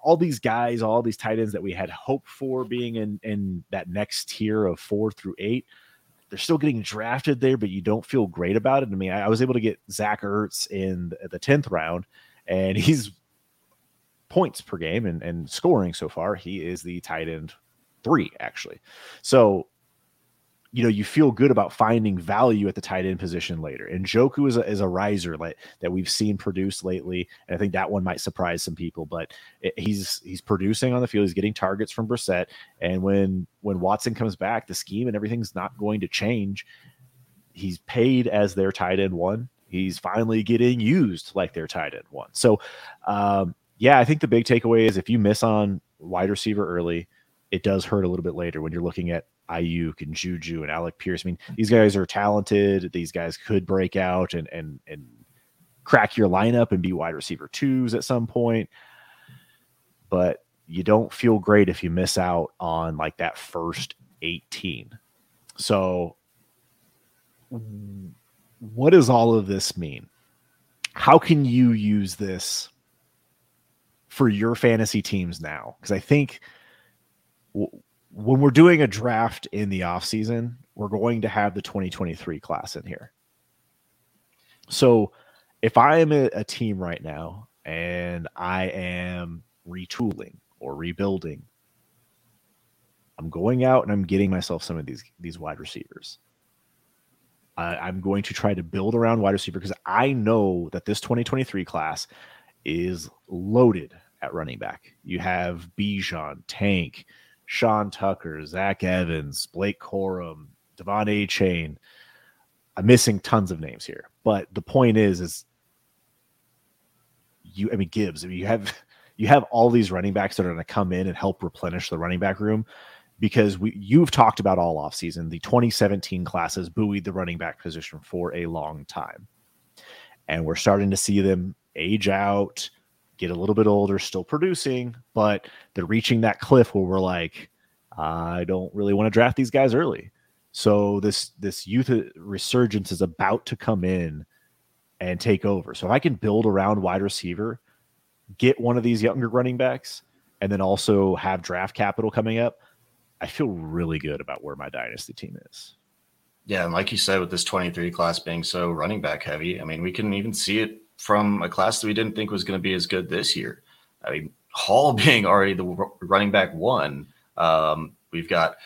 All these guys, all these tight ends that we had hope for being in in that next tier of four through eight, they're still getting drafted there, but you don't feel great about it. I mean, I, I was able to get Zach Ertz in the tenth round, and he's points per game and, and scoring so far. He is the tight end three actually. So, you know, you feel good about finding value at the tight end position later. And Njoku is a, is a riser like, that we've seen produce lately, and I think that one might surprise some people. But it, he's he's producing on the field. He's getting targets from Brissett, and when when Watson comes back, the scheme and everything's not going to change. He's paid as their tight end one. He's finally getting used like their tight end one. So, um, yeah, I think the big takeaway is if you miss on wide receiver early, it does hurt a little bit later when you're looking at Aiyuk and Juju and Alec Pierce. I mean, these guys are talented. These guys could break out and and and crack your lineup and be wide receiver twos at some point. But you don't feel great if you miss out on like that first 18. So what does all of this mean? How can you use this for your fantasy teams now? Because I think when we're doing a draft in the off season, we're going to have the 2023 class in here. So if I am a, a team right now and I am retooling or rebuilding, I'm going out and I'm getting myself some of these these wide receivers. I'm going to try to build around wide receiver because I know that this 2023 class is loaded at running back. You have Bijan, Tank, Sean Tucker, Zach Evans, Blake Corum, De'Von Achane. I'm missing tons of names here, but the point is, is you. I mean, Gibbs. I mean, you have you have all these running backs that are going to come in and help replenish the running back room because we you've talked about all offseason the 2017 classes buoyed the running back position for a long time and we're starting to see them age out get a little bit older still producing but they're reaching that cliff where we're like i don't really want to draft these guys early so this this youth uh, resurgence is about to come in and take over so if i can build around wide receiver get one of these younger running backs and then also have draft capital coming up I feel really good about where my dynasty team is.
Yeah, and like you said, with this 23 class being so running back heavy, I mean, we can even see it from a class that we didn't think was going to be as good this year. I mean, Hall being already the running back one. Um, we've got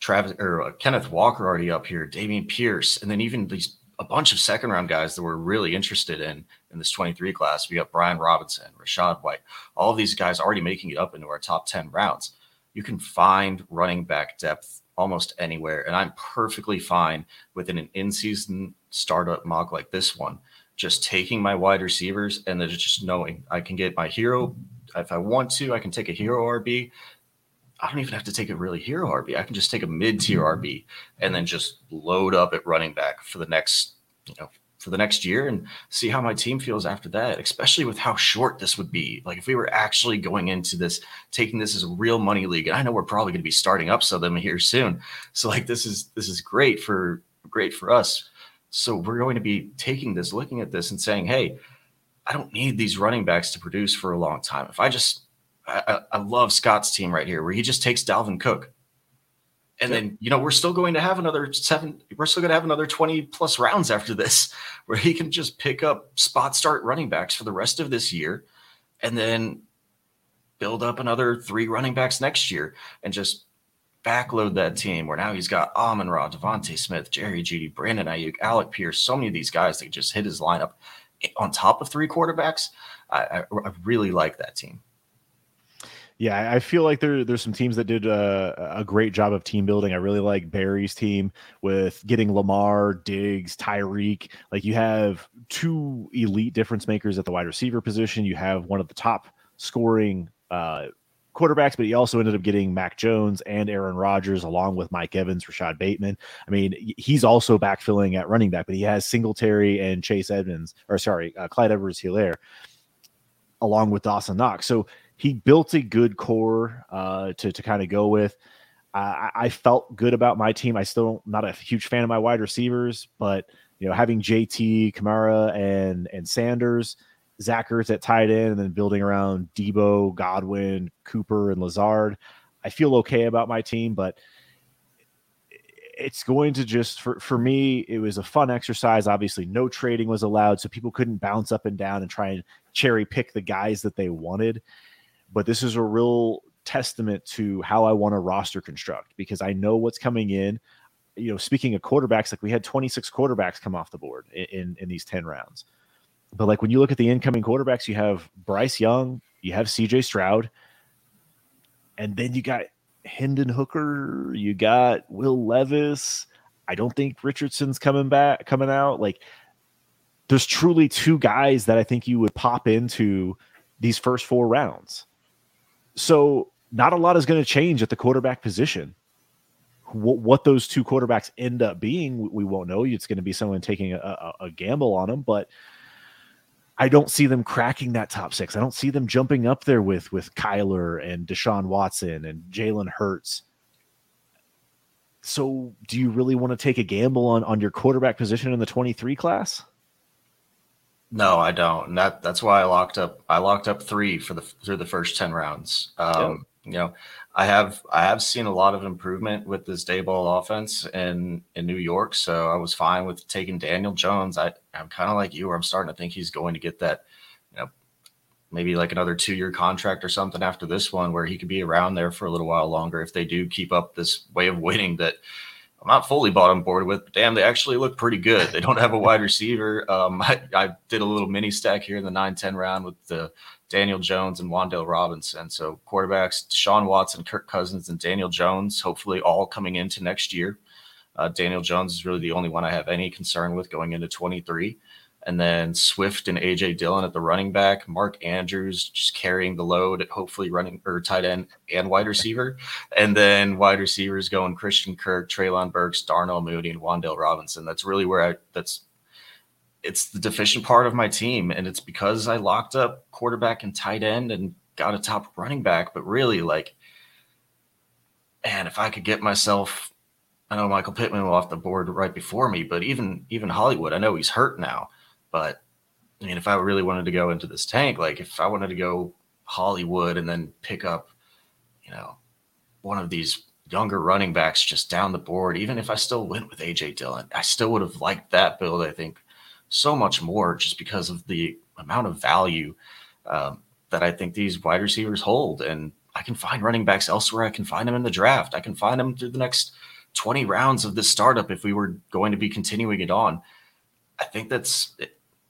Travis or uh, Kenneth Walker already up here, Dameon Pierce, and then even these a bunch of second round guys that we're really interested in in this 23 class. We got Brian Robinson, Rachaad White, all of these guys already making it up into our top 10 rounds you can find running back depth almost anywhere. And I'm perfectly fine within an in season startup mock like this one, just taking my wide receivers and then just knowing I can get my hero. If I want to, I can take a hero RB. I don't even have to take a really hero RB. I can just take a mid tier RB mm-hmm. and then just load up at running back for the next, you know, for the next year and see how my team feels after that, especially with how short this would be. Like if we were actually going into this, taking this as a real money league, and I know we're probably going to be starting up some of them here soon. So like this is this is great for great for us. So we're going to be taking this, looking at this, and saying, hey, I don't need these running backs to produce for a long time. If I just I, I love Scott's team right here, where he just takes Dalvin Cook and yep. then, you know, we're still going to have another seven, we're still going to have another 20 plus rounds after this where he can just pick up spot start running backs for the rest of this year and then build up another three running backs next year and just backload that team where now he's got Amon Ra, DeVonta Smith, Jerry Jeudy, Brandon Aiyuk, Alec Pierce, so many of these guys that just hit his lineup on top of three quarterbacks. I, I, I really like that team.
Yeah, I feel like there there's some teams that did a, a, great job of team building. I really like Barry's team with getting Lamar, Diggs, Tyreek. Like you have two elite difference makers at the wide receiver position. You have one of the top scoring uh, quarterbacks, but he also ended up getting Mac Jones and Aaron Rodgers along with Mike Evans, Rashod Bateman. I mean, he's also backfilling at running back, but he has Singletary and Chase Edmonds, or sorry, uh, Clyde Edwards Helaire along with Dawson Knox. So he built a good core uh, to to kind of go with. I, I felt good about my team. I still not a huge fan of my wide receivers, but you know having JT, Kamara, and and Sanders, Zach Ertz at tight end, and then building around Deebo, Godwin, Cooper, and Lazard. I feel okay about my team, but it's going to just for, for me it was a fun exercise obviously no trading was allowed so people couldn't bounce up and down and try and cherry pick the guys that they wanted but this is a real testament to how I want to roster construct because I know what's coming in. You know, speaking of quarterbacks, like we had 26 quarterbacks come off the board in, in, in these 10 rounds. But like when you look at the incoming quarterbacks, you have Bryce Young, you have CJ Stroud, and then you got Hendon Hooker, you got Will Levis. I don't think Richardson's coming back, coming out. Like there's truly two guys that I think you would pop into these first four rounds. So not a lot is going to change at the quarterback position. What, what, those two quarterbacks end up being, we, won't know. It's going to be someone taking a, a, a gamble on them, but I don't see them cracking that top six. I don't see them jumping up there with with Kyler and Deshaun Watson and Jalen Hurts. So, do you really want to take a gamble on on your quarterback position in the 23 class?
No, I don't. And that that's why I locked up. I locked up three for the through the first ten rounds. Um. You know, I have I have seen a lot of improvement with this Daboll offense in in New York. So I was fine with taking Daniel Jones. I I'm kind of like you, where I'm starting to think he's going to get that, you know, maybe like another two year contract or something after this one, where he could be around there for a little while longer if they do keep up this way of winning that I'm not fully bought on board with, but damn, they actually look pretty good. They don't have a wide receiver. Um, I, I, did a little mini stack here in the 9 10 round with the Daniel Jones and Wan'Dale Robinson. So quarterbacks, Deshaun Watson, Kirk Cousins, and Daniel Jones, hopefully all coming into next year. Uh, Daniel Jones is really the only one I have any concern with going into 23 and then Swift and AJ Dillon at the running back, Mark Andrews just carrying the load at hopefully running or tight end and wide receiver, and then wide receivers going Christian Kirk, Treylon Burks, Darnell Mooney, and Wan'Dale Robinson. That's really where I that's it's the deficient part of my team, and it's because I locked up quarterback and tight end and got a top running back, but really like, and if I could get myself. I know Michael Pittman off the board right before me, but even even Hollywood, I know he's hurt now but I mean, if I really wanted to go into this tank, like if I wanted to go Hollywood and then pick up, you know, one of these younger running backs just down the board, even if I still went with AJ Dillon, I still would have liked that build, I think, so much more just because of the amount of value um, that I think these wide receivers hold. And I can find running backs elsewhere. I can find them in the draft. I can find them through the next 20 rounds of this startup if we were going to be continuing it on. I think that's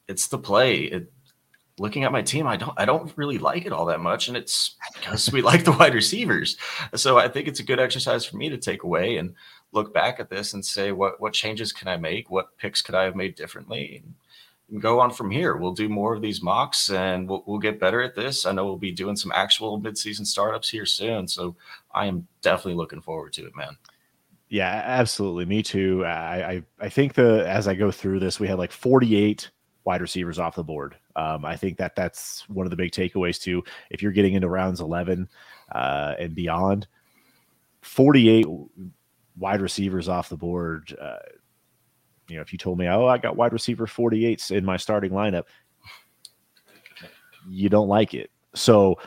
it's the play. It, looking at my team, I don't I don't really like it all that much, and it's because we like the wide receivers. So I think it's a good exercise for me to take away and look back at this and say what what changes can I make? What picks could I have made differently? And go on from here. We'll do more of these mocks and we'll, we'll get better at this. I know we'll be doing some actual midseason startups here soon. So I am definitely looking forward to it, man.
Yeah, absolutely. Me too. I, I, I think the as I go through this, we had like 48 wide receivers off the board. Um, I think that that's one of the big takeaways too. If you're getting into rounds 11 uh, and beyond, 48 wide receivers off the board. Uh, you know, if you told me, oh, I got wide receiver 48s in my starting lineup, you don't like it. So,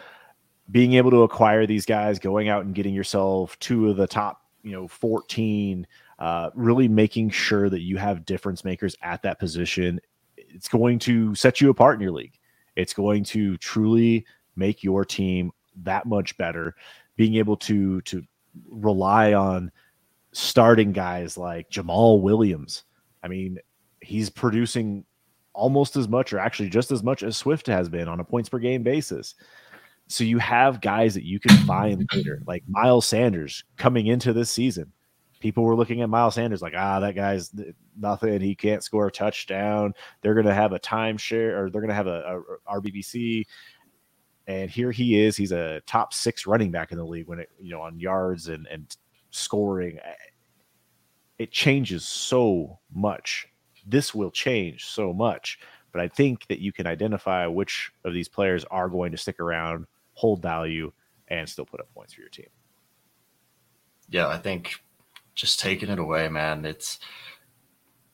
being able to acquire these guys, going out and getting yourself two of the top, you know, 14, uh, really making sure that you have difference makers at that position it's going to set you apart in your league. It's going to truly make your team that much better. Being able to to rely on starting guys like Jamaal Williams. I mean, he's producing almost as much or actually just as much as Swift has been on a points per game basis. So you have guys that you can find later, like Miles Sanders coming into this season people were looking at Miles Sanders like, ah, that guy's nothing. He can't score a touchdown. They're going to have a timeshare or they're going to have a, a, RBBC. And here he is. He's a top six running back in the league when it, you know, on yards and, and scoring. Eh, it changes so much. This will change so much. But I think that you can identify which of these players are going to stick around, hold value, and still put up points for your team.
Yeah, I think just taking it away, man. It's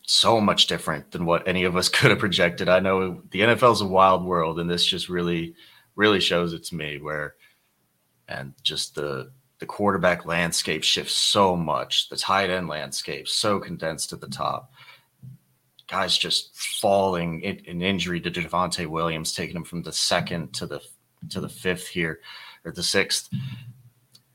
so much different than what any of us could have projected. I know the NFL is a wild world, and this just really, really shows it to me. Where and just the the quarterback landscape shifts so much. The tight end landscape so condensed at the top. Guys just falling in, in injury to Javonte Williams, taking him from the second to the to the fifth here or the sixth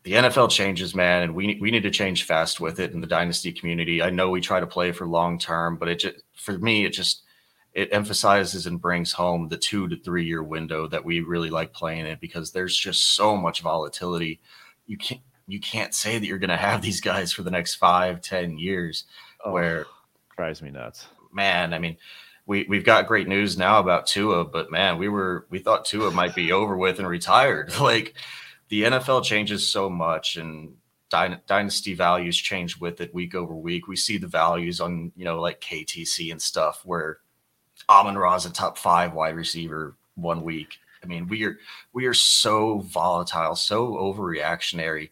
the NFL changes, man, and we we need to change fast with it in the dynasty community. I know we try to play for long term, but it just for me it just it emphasizes and brings home the two to three year window that we really like playing it because there's just so much volatility. You can't you can't say that you're going to have these guys for the next five, ten years. Oh, where
drives me nuts,
man. I mean, we we've got great news now about Tua, but man, we were we thought Tua might be over with and retired. Like the NFL changes so much and dynasty values change with it week over week. We see the values on, you know, like KTC and stuff where Amon Ra is a top five wide receiver one week. I mean, we are we are so volatile, so overreactionary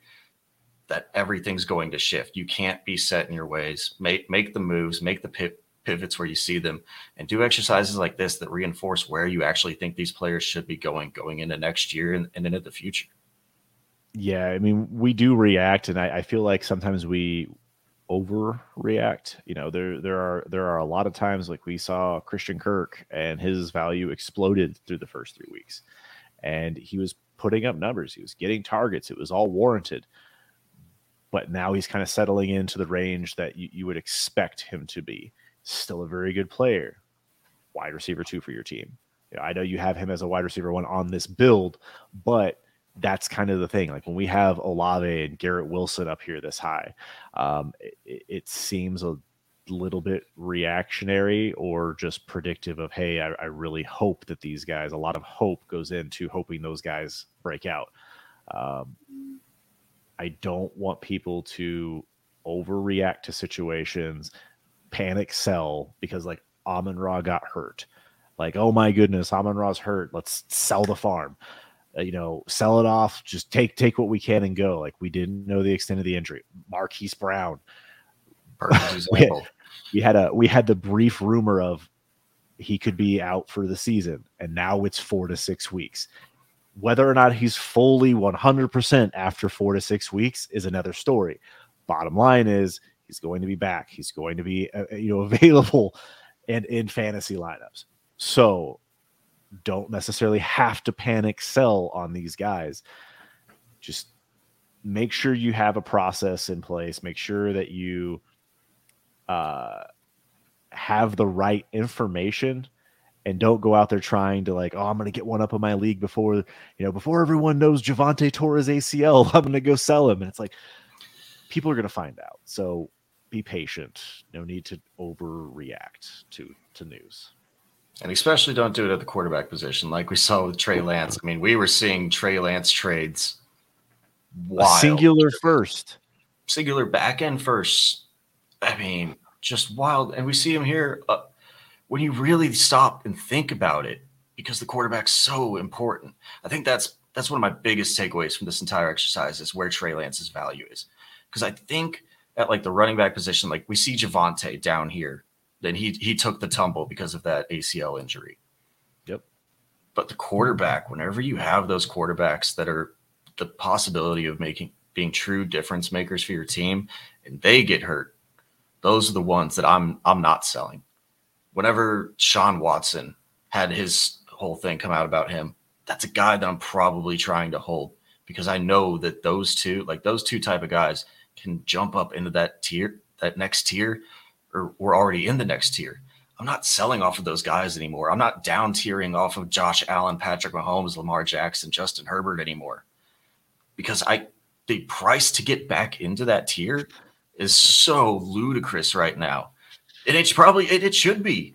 that everything's going to shift. You can't be set in your ways. Make make the moves, make the pivots where you see them, and do exercises like this that reinforce where you actually think these players should be going going into next year and, and into the future.
Yeah, I mean, we do react, and I, I feel like sometimes we overreact. You know, there there are there are a lot of times like we saw Christian Kirk and his value exploded through the first three weeks, and he was putting up numbers. He was getting targets. It was all warranted. But now he's kind of settling into the range that you, you would expect him to be. Still a very good player, wide receiver two for your team. You know, I know you have him as a wide receiver one on this build, but that's kind of the thing. Like when we have Olave and Garrett Wilson up here this high, um, it, it, seems a little bit reactionary or just predictive of, hey, I, I, really hope that these guys, a lot of hope goes into hoping those guys break out. Um, I don't want people to overreact to situations, panic sell because like Amon Ra got hurt. Like, oh my goodness, Amon Ra's hurt. Let's sell the farm uh, you know, sell it off, just take take what we can and go. Like we didn't know the extent of the injury. Marquise Brown. we, had, we had a we had the brief rumor of he could be out for the season, and now it's four to six weeks. Whether or not he's fully 100% after four to six weeks is another story. Bottom line is he's going to be back. He's going to be uh, uh you know available and in fantasy lineups. So don't necessarily have to panic sell on these guys. Just make sure you have a process in place. Make sure that you uh, have the right information and don't go out there trying to like, oh, I'm going to get one up in my league before, you know, before everyone knows Javonte Torres ACL, I'm going to go sell him. And it's like, people are going to find out. So be patient. No need to overreact to, to news.
And especially don't do it at the quarterback position, like we saw with Trey Lance. I mean, we were seeing Trey Lance trades.
Wild. singular first,
singular back end first. I mean, just wild. And we see him here uh, when you really stop and think about it, because the quarterback's so important. I think that's that's one of my biggest takeaways from this entire exercise is where Trey Lance's value is. Because I think at like the running back position, like we see Javonte down here then he he took the tumble because of that ACL injury.
Yep.
But the quarterback, whenever you have those quarterbacks that are the possibility of making being true difference makers for your team and they get hurt, those are the ones that I'm I'm not selling. Whenever Sean Watson had his whole thing come out about him, that's a guy that I'm probably trying to hold because I know that those two, like those two type of guys, can jump up into that tier, that next tier or we're already in the next tier. I'm not selling off of those guys anymore. I'm not down tiering off of Josh Allen, Patrick Mahomes, Lamar Jackson, Justin Herbert anymore. Because I the price to get back into that tier is so ludicrous right now. And it's probably it, it should be.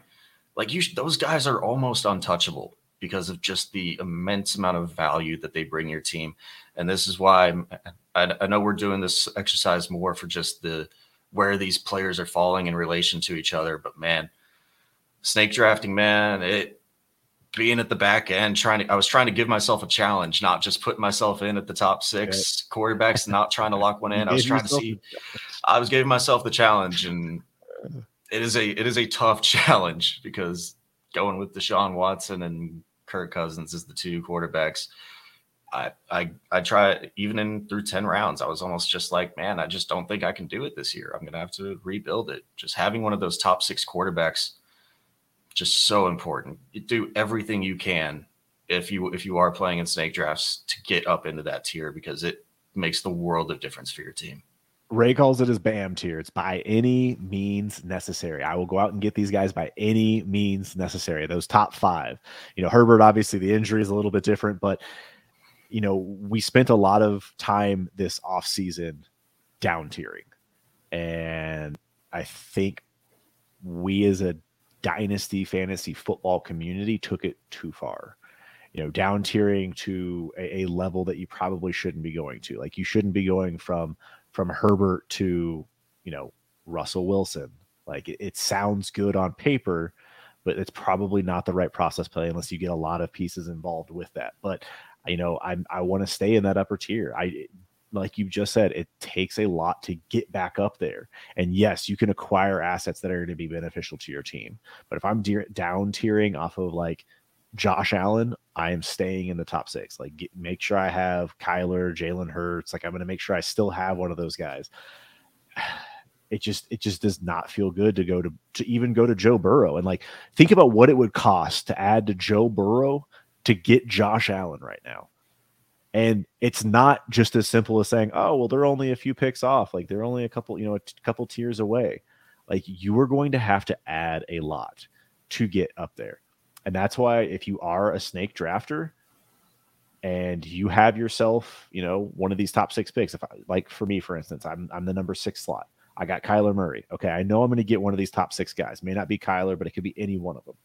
Like you those guys are almost untouchable because of just the immense amount of value that they bring your team. And this is why I, I know we're doing this exercise more for just the where these players are falling in relation to each other. But man, snake drafting, man, it being at the back end, trying to I was trying to give myself a challenge, not just putting myself in at the top six quarterbacks, not trying to lock one in. I was trying to see I was giving myself the challenge and it is a it is a tough challenge because going with Deshaun Watson and Kirk Cousins is the two quarterbacks I I I try even in through 10 rounds, I was almost just like, man, I just don't think I can do it this year. I'm gonna have to rebuild it. Just having one of those top six quarterbacks just so important. You do everything you can if you if you are playing in snake drafts to get up into that tier because it makes the world of difference for your team.
Ray calls it his BAM tier. It's by any means necessary. I will go out and get these guys by any means necessary. Those top five. You know, Herbert, obviously the injury is a little bit different, but you know, we spent a lot of time this off season down tiering. And I think we as a dynasty fantasy football community took it too far. you know, down tiering to a, a level that you probably shouldn't be going to. Like you shouldn't be going from from Herbert to, you know, Russell Wilson. Like it, it sounds good on paper, but it's probably not the right process play unless you get a lot of pieces involved with that. But you know, I I want to stay in that upper tier. I like you just said, it takes a lot to get back up there. And yes, you can acquire assets that are going to be beneficial to your team. But if I'm de- down tiering off of like Josh Allen, I am staying in the top six. Like, get, make sure I have Kyler, Jalen Hurts. Like, I'm going to make sure I still have one of those guys. It just, it just does not feel good to go to, to even go to Joe Burrow and like think about what it would cost to add to Joe Burrow to get Josh Allen right now. And it's not just as simple as saying, "Oh, well, they're only a few picks off. Like they're only a couple, you know, a t- couple tiers away." Like you are going to have to add a lot to get up there. And that's why if you are a snake drafter and you have yourself, you know, one of these top six picks, if I, like for me, for instance, I'm I'm the number six slot. I got Kyler Murray. Okay, I know I'm going to get one of these top six guys. May not be Kyler, but it could be any one of them.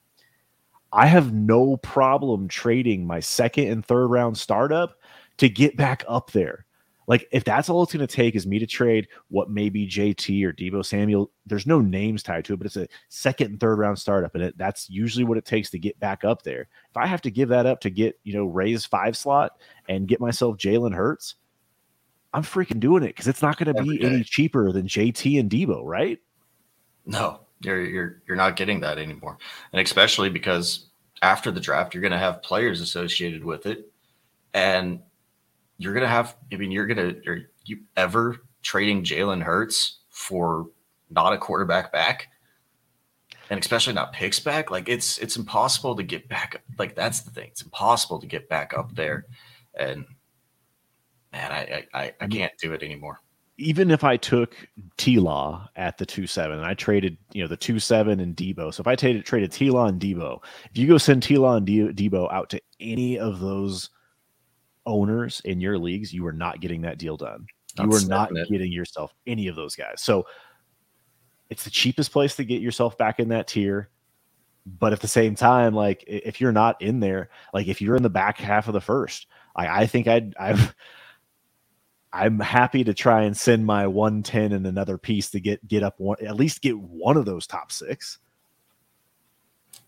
I have no problem trading my second and third round startup to get back up there. Like if that's all it's going to take is me to trade what may be JT or Deebo Samuel, there's no names tied to it, but it's a second and third round startup, and it, that's usually what it takes to get back up there. If I have to give that up to get you know raise five slot and get myself Jalen Hurts, I'm freaking doing it because it's not going to be any cheaper than JT and Deebo, right?
No, you're you're you're not getting that anymore, and especially because after the draft, you're going to have players associated with it, and you're gonna have. I mean, you're gonna. Are you ever trading Jalen Hurts for not a quarterback back, and especially not picks back? Like it's it's impossible to get back. Like that's the thing. It's impossible to get back up there, and man, I I, I mm-hmm. can't do it anymore.
Even if I took T Law at the two seven, and I traded you know the two seven and Deebo. So if I traded traded T Law and Deebo, if you go send T Law and Deebo out to any of those owners in your leagues, you are not getting that deal done. You are not getting yourself any of those guys. So it's the cheapest place to get yourself back in that tier. But at the same time, like if you're not in there, like if you're in the back half of the first, I, I think I'd I've I'm happy to try and send my 110 and another piece to get get up one at least get one of those top six.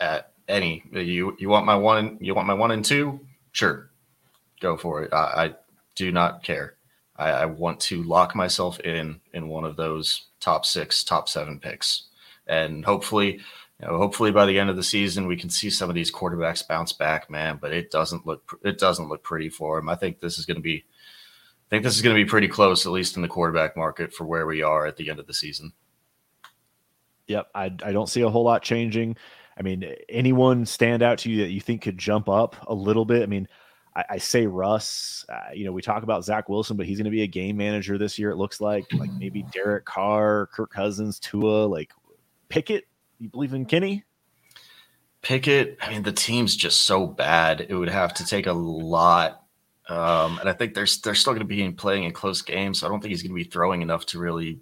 At any you you want my one you want my one and two? Sure go for it. I, I do not care. I, I, want to lock myself in in one of those top six, top seven picks, and hopefully, you know, hopefully by the end of the season we can see some of these quarterbacks bounce back, man. But it doesn't look it doesn't look pretty for him. I think this is going to be. I think this is going to be pretty close, at least in the quarterback market, for where we are at the end of the season.
Yep, I, I don't see a whole lot changing. I mean, anyone stand out to you that you think could jump up a little bit? I mean, I, I say Russ. Uh, you know, we talk about Zach Wilson, but he's going to be a game manager this year. It looks like, like maybe Derek Carr, Kirk Cousins, Tua, like Pickett. You believe in Kenny?
Pickett. I mean, the team's just so bad. It would have to take a lot. Um, and I think they're they're still going to be playing in close games. So I don't think he's going to be throwing enough to really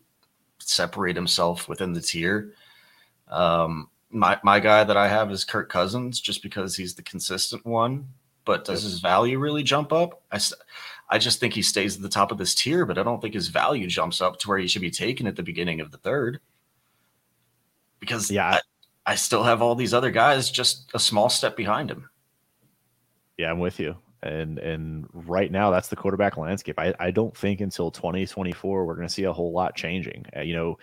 separate himself within the tier. Um, my my guy that I have is Kirk Cousins, just because he's the consistent one but does his value really jump up? I, I just think he stays at the top of this tier, but I don't think his value jumps up to where he should be taken at the beginning of the third. Because yeah, I, I still have all these other guys just a small step behind him.
Yeah, I'm with you. And and right now that's the quarterback landscape. I, I don't think until 2024 we're going to see a whole lot changing. Uh, you know,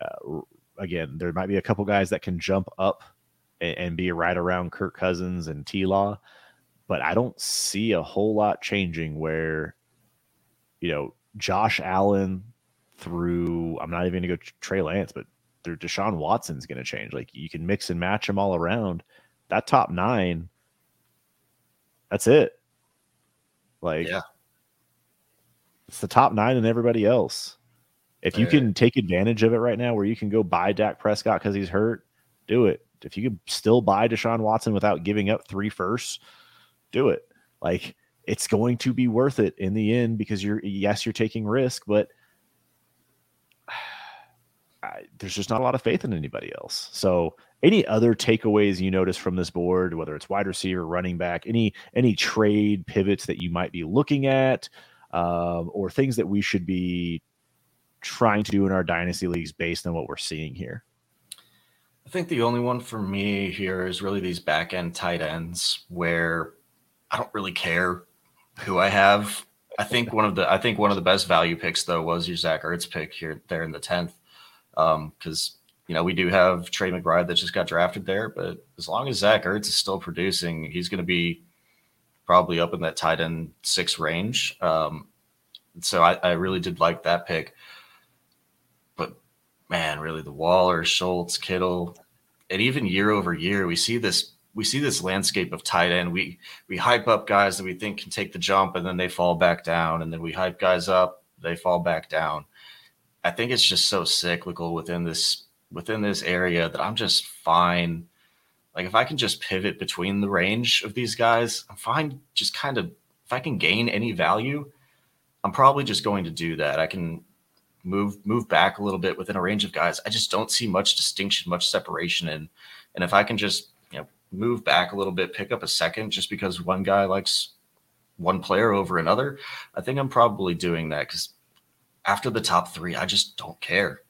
uh, again, there might be a couple guys that can jump up and, and be right around Kirk Cousins and T Law but I don't see a whole lot changing where, you know, Josh Allen through, I'm not even going to go Trey Lance, but through Deshaun Watson's going to change. Like you can mix and match them all around. That top nine, that's it. Like, yeah. it's the top nine and everybody else. If you can take advantage of it right now, where you can go buy Dak Prescott because he's hurt, do it. If you can still buy Deshaun Watson without giving up three firsts, do it. Like it's going to be worth it in the end because you're yes, you're taking risk, but I, there's just not a lot of faith in anybody else. So, any other takeaways you notice from this board, whether it's wide receiver, running back, any any trade pivots that you might be looking at, um, or things that we should be trying to do in our dynasty leagues based on what we're seeing here?
I think the only one for me here is really these back end tight ends where I don't really care who I have. I think one of the I think one of the best value picks though was your Zach Ertz pick here there in the tenth because um, you know we do have Trey McBride that just got drafted there, but as long as Zach Ertz is still producing, he's going to be probably up in that tight end six range. Um, so I, I, really did like that pick, but man, really the Waller, Schultz, Kittle, and even year over year, we see this we see this landscape of tight end. We we hype up guys that we think can take the jump, and then they fall back down, and then we hype guys up, they fall back down. I think it's just so cyclical within this within this area that I'm just fine. Like if I can just pivot between the range of these guys, I'm fine. Just kind of if I can gain any value, I'm probably just going to do that. I can move move back a little bit within a range of guys. I just don't see much distinction, much separation in. And if I can just you know move back a little bit, pick up a second just because one guy likes one player over another, I think I'm probably doing that because after the top three, I just don't care.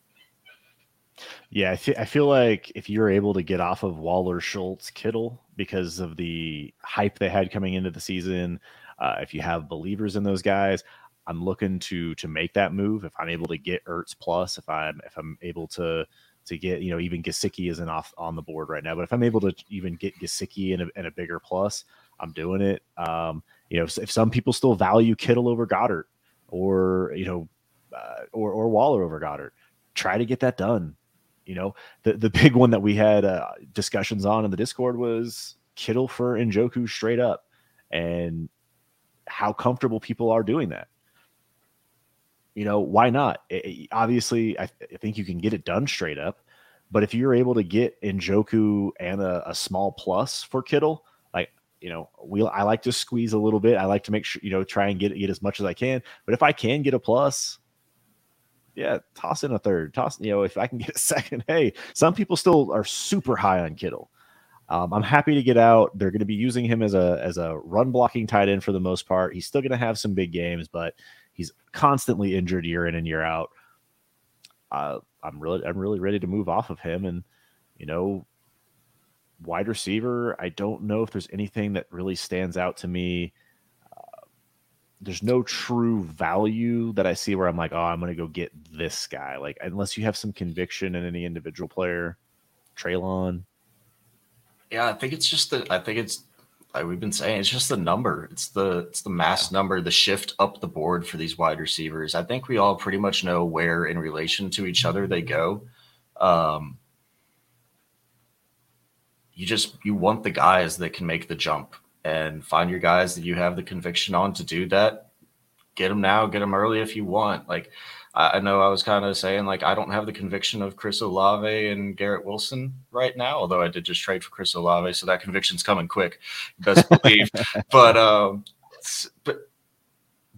Yeah, I, th- I feel like if you're able to get off of Waller, Schultz, Kittle because of the hype they had coming into the season, uh, if you have believers in those guys, I'm looking to to make that move. If I'm able to get Ertz plus, if I'm if I'm able to to get you know even Gesicki isn't off on the board right now, but if I'm able to even get Gesicki in a, in a bigger plus, I'm doing it. Um, you know, if some people still value Kittle over Goedert, or you know uh, or or Waller over Goedert, Try to get that done. You know, the the big one that we had uh, discussions on in the Discord was Kittle for Njoku straight up, and how comfortable people are doing that. You know, why not? It, obviously, I, th- I, think you can get it done straight up, but if you're able to get Njoku and a, a small plus for Kittle, like you know, we I like to squeeze a little bit. I like to make sure you know try and get get as much as I can. But if I can get a plus, yeah, toss in a third. Toss, you know, if I can get a second. Hey, some people still are super high on Kittle. Um, I'm happy to get out. They're going to be using him as a as a run blocking tight end for the most part. He's still going to have some big games, but he's constantly injured year in and year out. Uh, I'm really I'm really ready to move off of him, and you know, wide receiver. I don't know if there's anything that really stands out to me there's no true value that I see where I'm like, oh, I'm gonna go get this guy. Like unless you have some conviction in any individual player, Treylon.
Yeah, I think it's just the. I think it's like we've been saying, it's just the number. It's the it's the mass yeah. number, the shift up the board for these wide receivers. I think we all pretty much know where in relation to each other they go. Um, you just you want the guys that can make the jump and find your guys that you have the conviction on to do that. Get them now, get them early if you want. Like I, know I was kind of saying like I don't have the conviction of Chris Olave and Garrett Wilson right now, although I did just trade for Chris Olave, so that conviction's coming quick, best believe. but um, but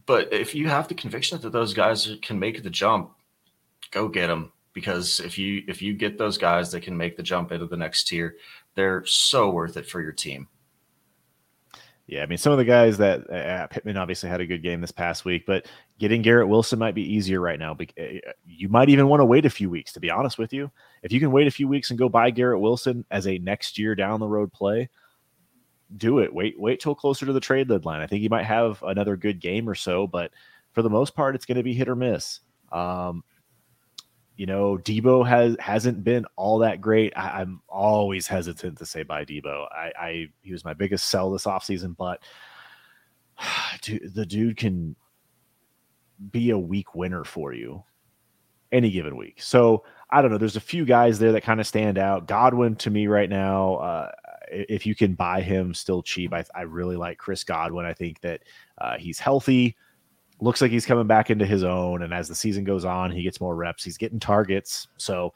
but if you have the conviction that those guys can make the jump, go get them because if you if you get those guys that can make the jump into the next tier, they're so worth it for your team.
Yeah, I mean, some of the guys that uh, Pittman obviously had a good game this past week, but getting Garrett Wilson might be easier right now. Eh, you might even want to wait a few weeks, to be honest with you. If you can wait a few weeks and go buy Garrett Wilson as a next year down the road play, do it. Wait, wait till closer to the trade deadline. I think he might have another good game or so, but for the most part, it's going to be hit or miss. Um, you know, Deebo has hasn't been all that great. I, am always hesitant to say buy Deebo. I, I he was my biggest sell this offseason, but dude, the dude can be a week winner for you any given week. So I don't know. There's a few guys there that kind of stand out. Godwin to me right now, uh, if you can buy him still cheap, I, I really like Chris Godwin. I think that uh, he's healthy looks like he's coming back into his own. And as the season goes on, he gets more reps. He's getting targets. So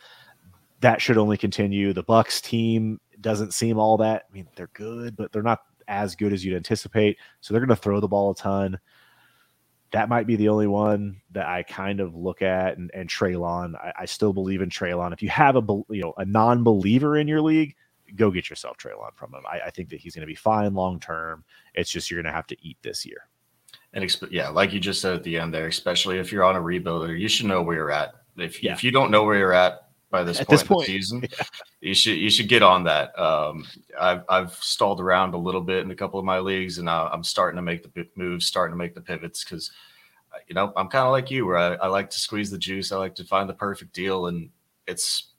that should only continue. The Bucs team doesn't seem all that. I mean, they're good, but they're not as good as you'd anticipate. So they're going to throw the ball a ton. that might be the only one that I kind of look at. And, and Treylon, I, I still believe in Treylon. If you have a you know a non-believer in your league, go get yourself Treylon from him. I, I think that he's going to be fine long term. It's just you're going to have to eat this year.
And exp- yeah, like you just said at the end there, especially if you're on a rebuilder, you should know where you're at. If yeah. if you don't know where you're at by this at point this point, in the season, yeah. you should you should get on that. Um, I've I've stalled around a little bit in a couple of my leagues, and I'm starting to make the moves, starting to make the pivots because uh, you know I'm kind of like you, where I, I like to squeeze the juice. I like to find the perfect deal, and it's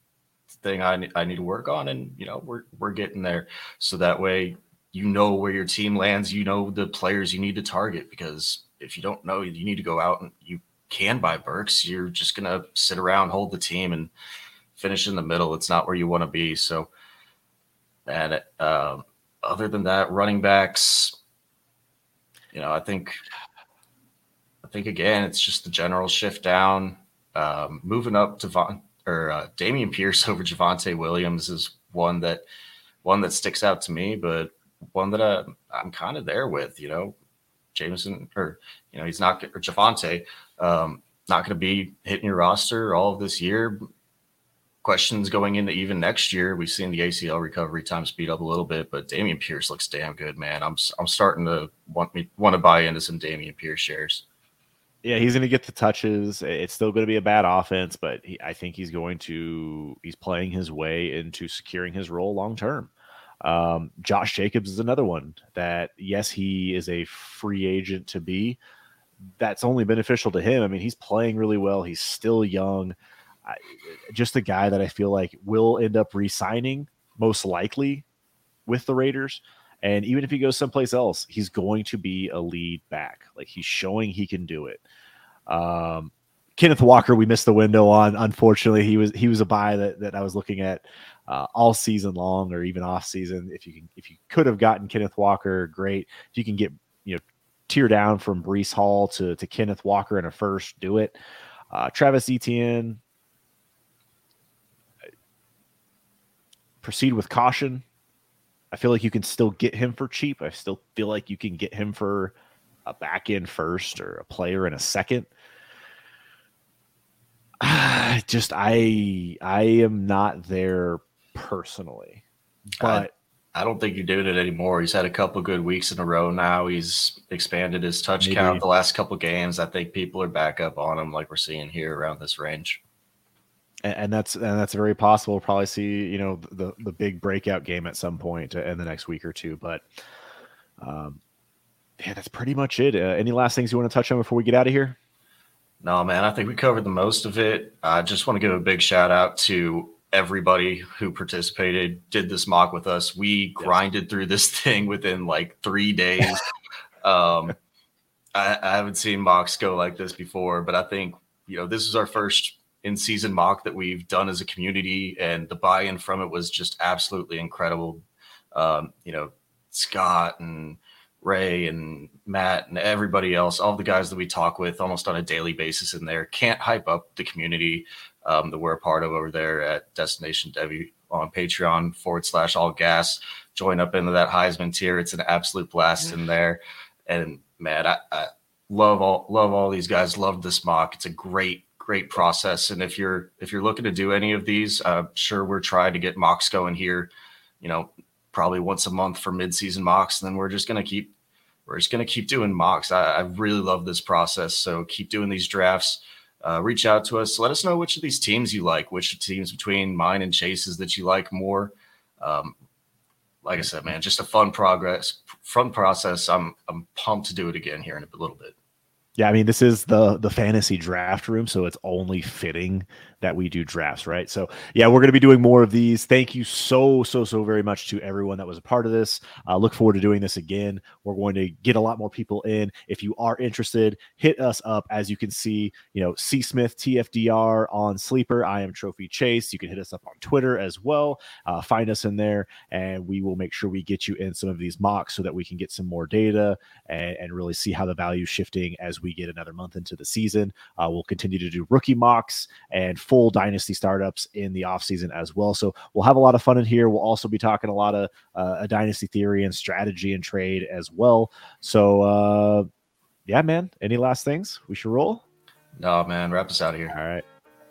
thing I, I need to work on and you know we're we're getting there so that way you know where your team lands you know the players you need to target because if you don't know you need to go out and you can buy Burks. You're just gonna sit around hold the team and finish in the middle. It's not where you want to be. So and uh, other than that running backs you know I think I think again it's just the general shift down. Um, moving up to Von or uh, Dameon Pierce over Javonte Williams is one that one that sticks out to me, but one that uh, I'm kind of there with. You know, Jameson or you know he's not or Javonte um, not going to be hitting your roster all of this year. Questions going into even next year. We've seen the ACL recovery time speed up a little bit, but Dameon Pierce looks damn good, man. I'm I'm starting to want me want to buy into some Dameon Pierce shares.
Yeah, he's going to get the touches. It's still going to be a bad offense, but he, I think he's going to he's playing his way into securing his role long term. Um, Josh Jacobs is another one that yes, he is a free agent to be. That's only beneficial to him. I mean, he's playing really well. He's still young. I, just a guy that I feel like will end up re-signing most likely with the Raiders. And even if he goes someplace else, he's going to be a lead back. Like he's showing he can do it. Um, Kenneth Walker, we missed the window on. Unfortunately, he was he was a buy that, that I was looking at uh, all season long or even off season. If you can, if you could have gotten Kenneth Walker, great. If you can get you know tear down from Breece Hall to to Kenneth Walker in a first, do it. Uh, Travis Etienne, proceed with caution. I feel like you can still get him for cheap. I still feel like you can get him for a back end first or a player in a second. Just I I am not there personally. But
I, I, don't think you're doing it anymore. He's had a couple good weeks in a row now. He's expanded his touch maybe. count the last couple games. I think people are back up on him like we're seeing here around this range
and, and that's and that's very possible. We'll probably see you know the the big breakout game at some point in the next week or two. But um, yeah, that's pretty much it. Uh, any last things you want to touch on before we get out of here?
No, man. I think we covered the most of it. I just want to give a big shout out to everybody who participated, did this mock with us. We grinded through this thing within like three days. um, I, I haven't seen mocks go like this before, but I think you know this is our first in season mock that we've done as a community, and the buy in from it was just absolutely incredible. Um, you know, Scott and Ray and Matt and everybody else, all the guys that we talk with almost on a daily basis in there, can't hype up the community um, that we're a part of over there at Destination Devy on Patreon forward slash all gas. Join up into that Heisman tier. It's an absolute blast in there. And man, I, I love all love all these guys. Love this mock. It's a great great process. And if you're if you're looking to do any of these, uh, sure we're trying to get mocks going here. You know, probably once a month for midseason mocks, and then we're just gonna keep we're just gonna keep doing mocks. I, I really love this process, so keep doing these drafts. Uh, reach out to us. Let us know which of these teams you like, which teams between mine and Chase's that you like more. Um, like I said, man, just a fun progress, fun process. I'm I'm pumped to do it again here in a little bit.
Yeah, I mean, this is the the fantasy draft room, so it's only fitting that we do drafts, right? So, yeah, we're going to be doing more of these. Thank you so, so, so very much to everyone that was a part of this. Uh, look forward to doing this again. We're going to get a lot more people in. If you are interested, hit us up. As you can see, you know, C Smith TFDR on Sleeper. I am Trophy Chase. You can hit us up on Twitter as well. Uh, find us in there, and we will make sure we get you in some of these mocks so that we can get some more data and, and really see how the value shifting as we get another month into the season. Uh, we'll continue to do rookie mocks and full dynasty startups in the offseason as well. So we'll have a lot of fun in here. We'll also be talking a lot of uh, a dynasty theory and strategy and trade as well. So uh, yeah, man. Any last things? We should roll.
No, man. Wrap us out of here.
All right.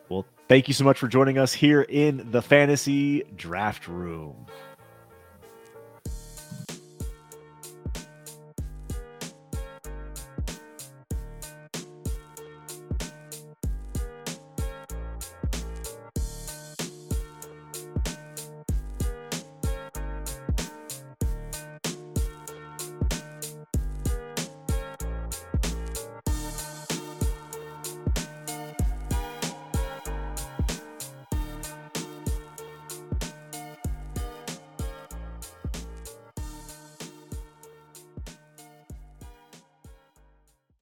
Well, thank you so much for joining us here in the fantasy draft room.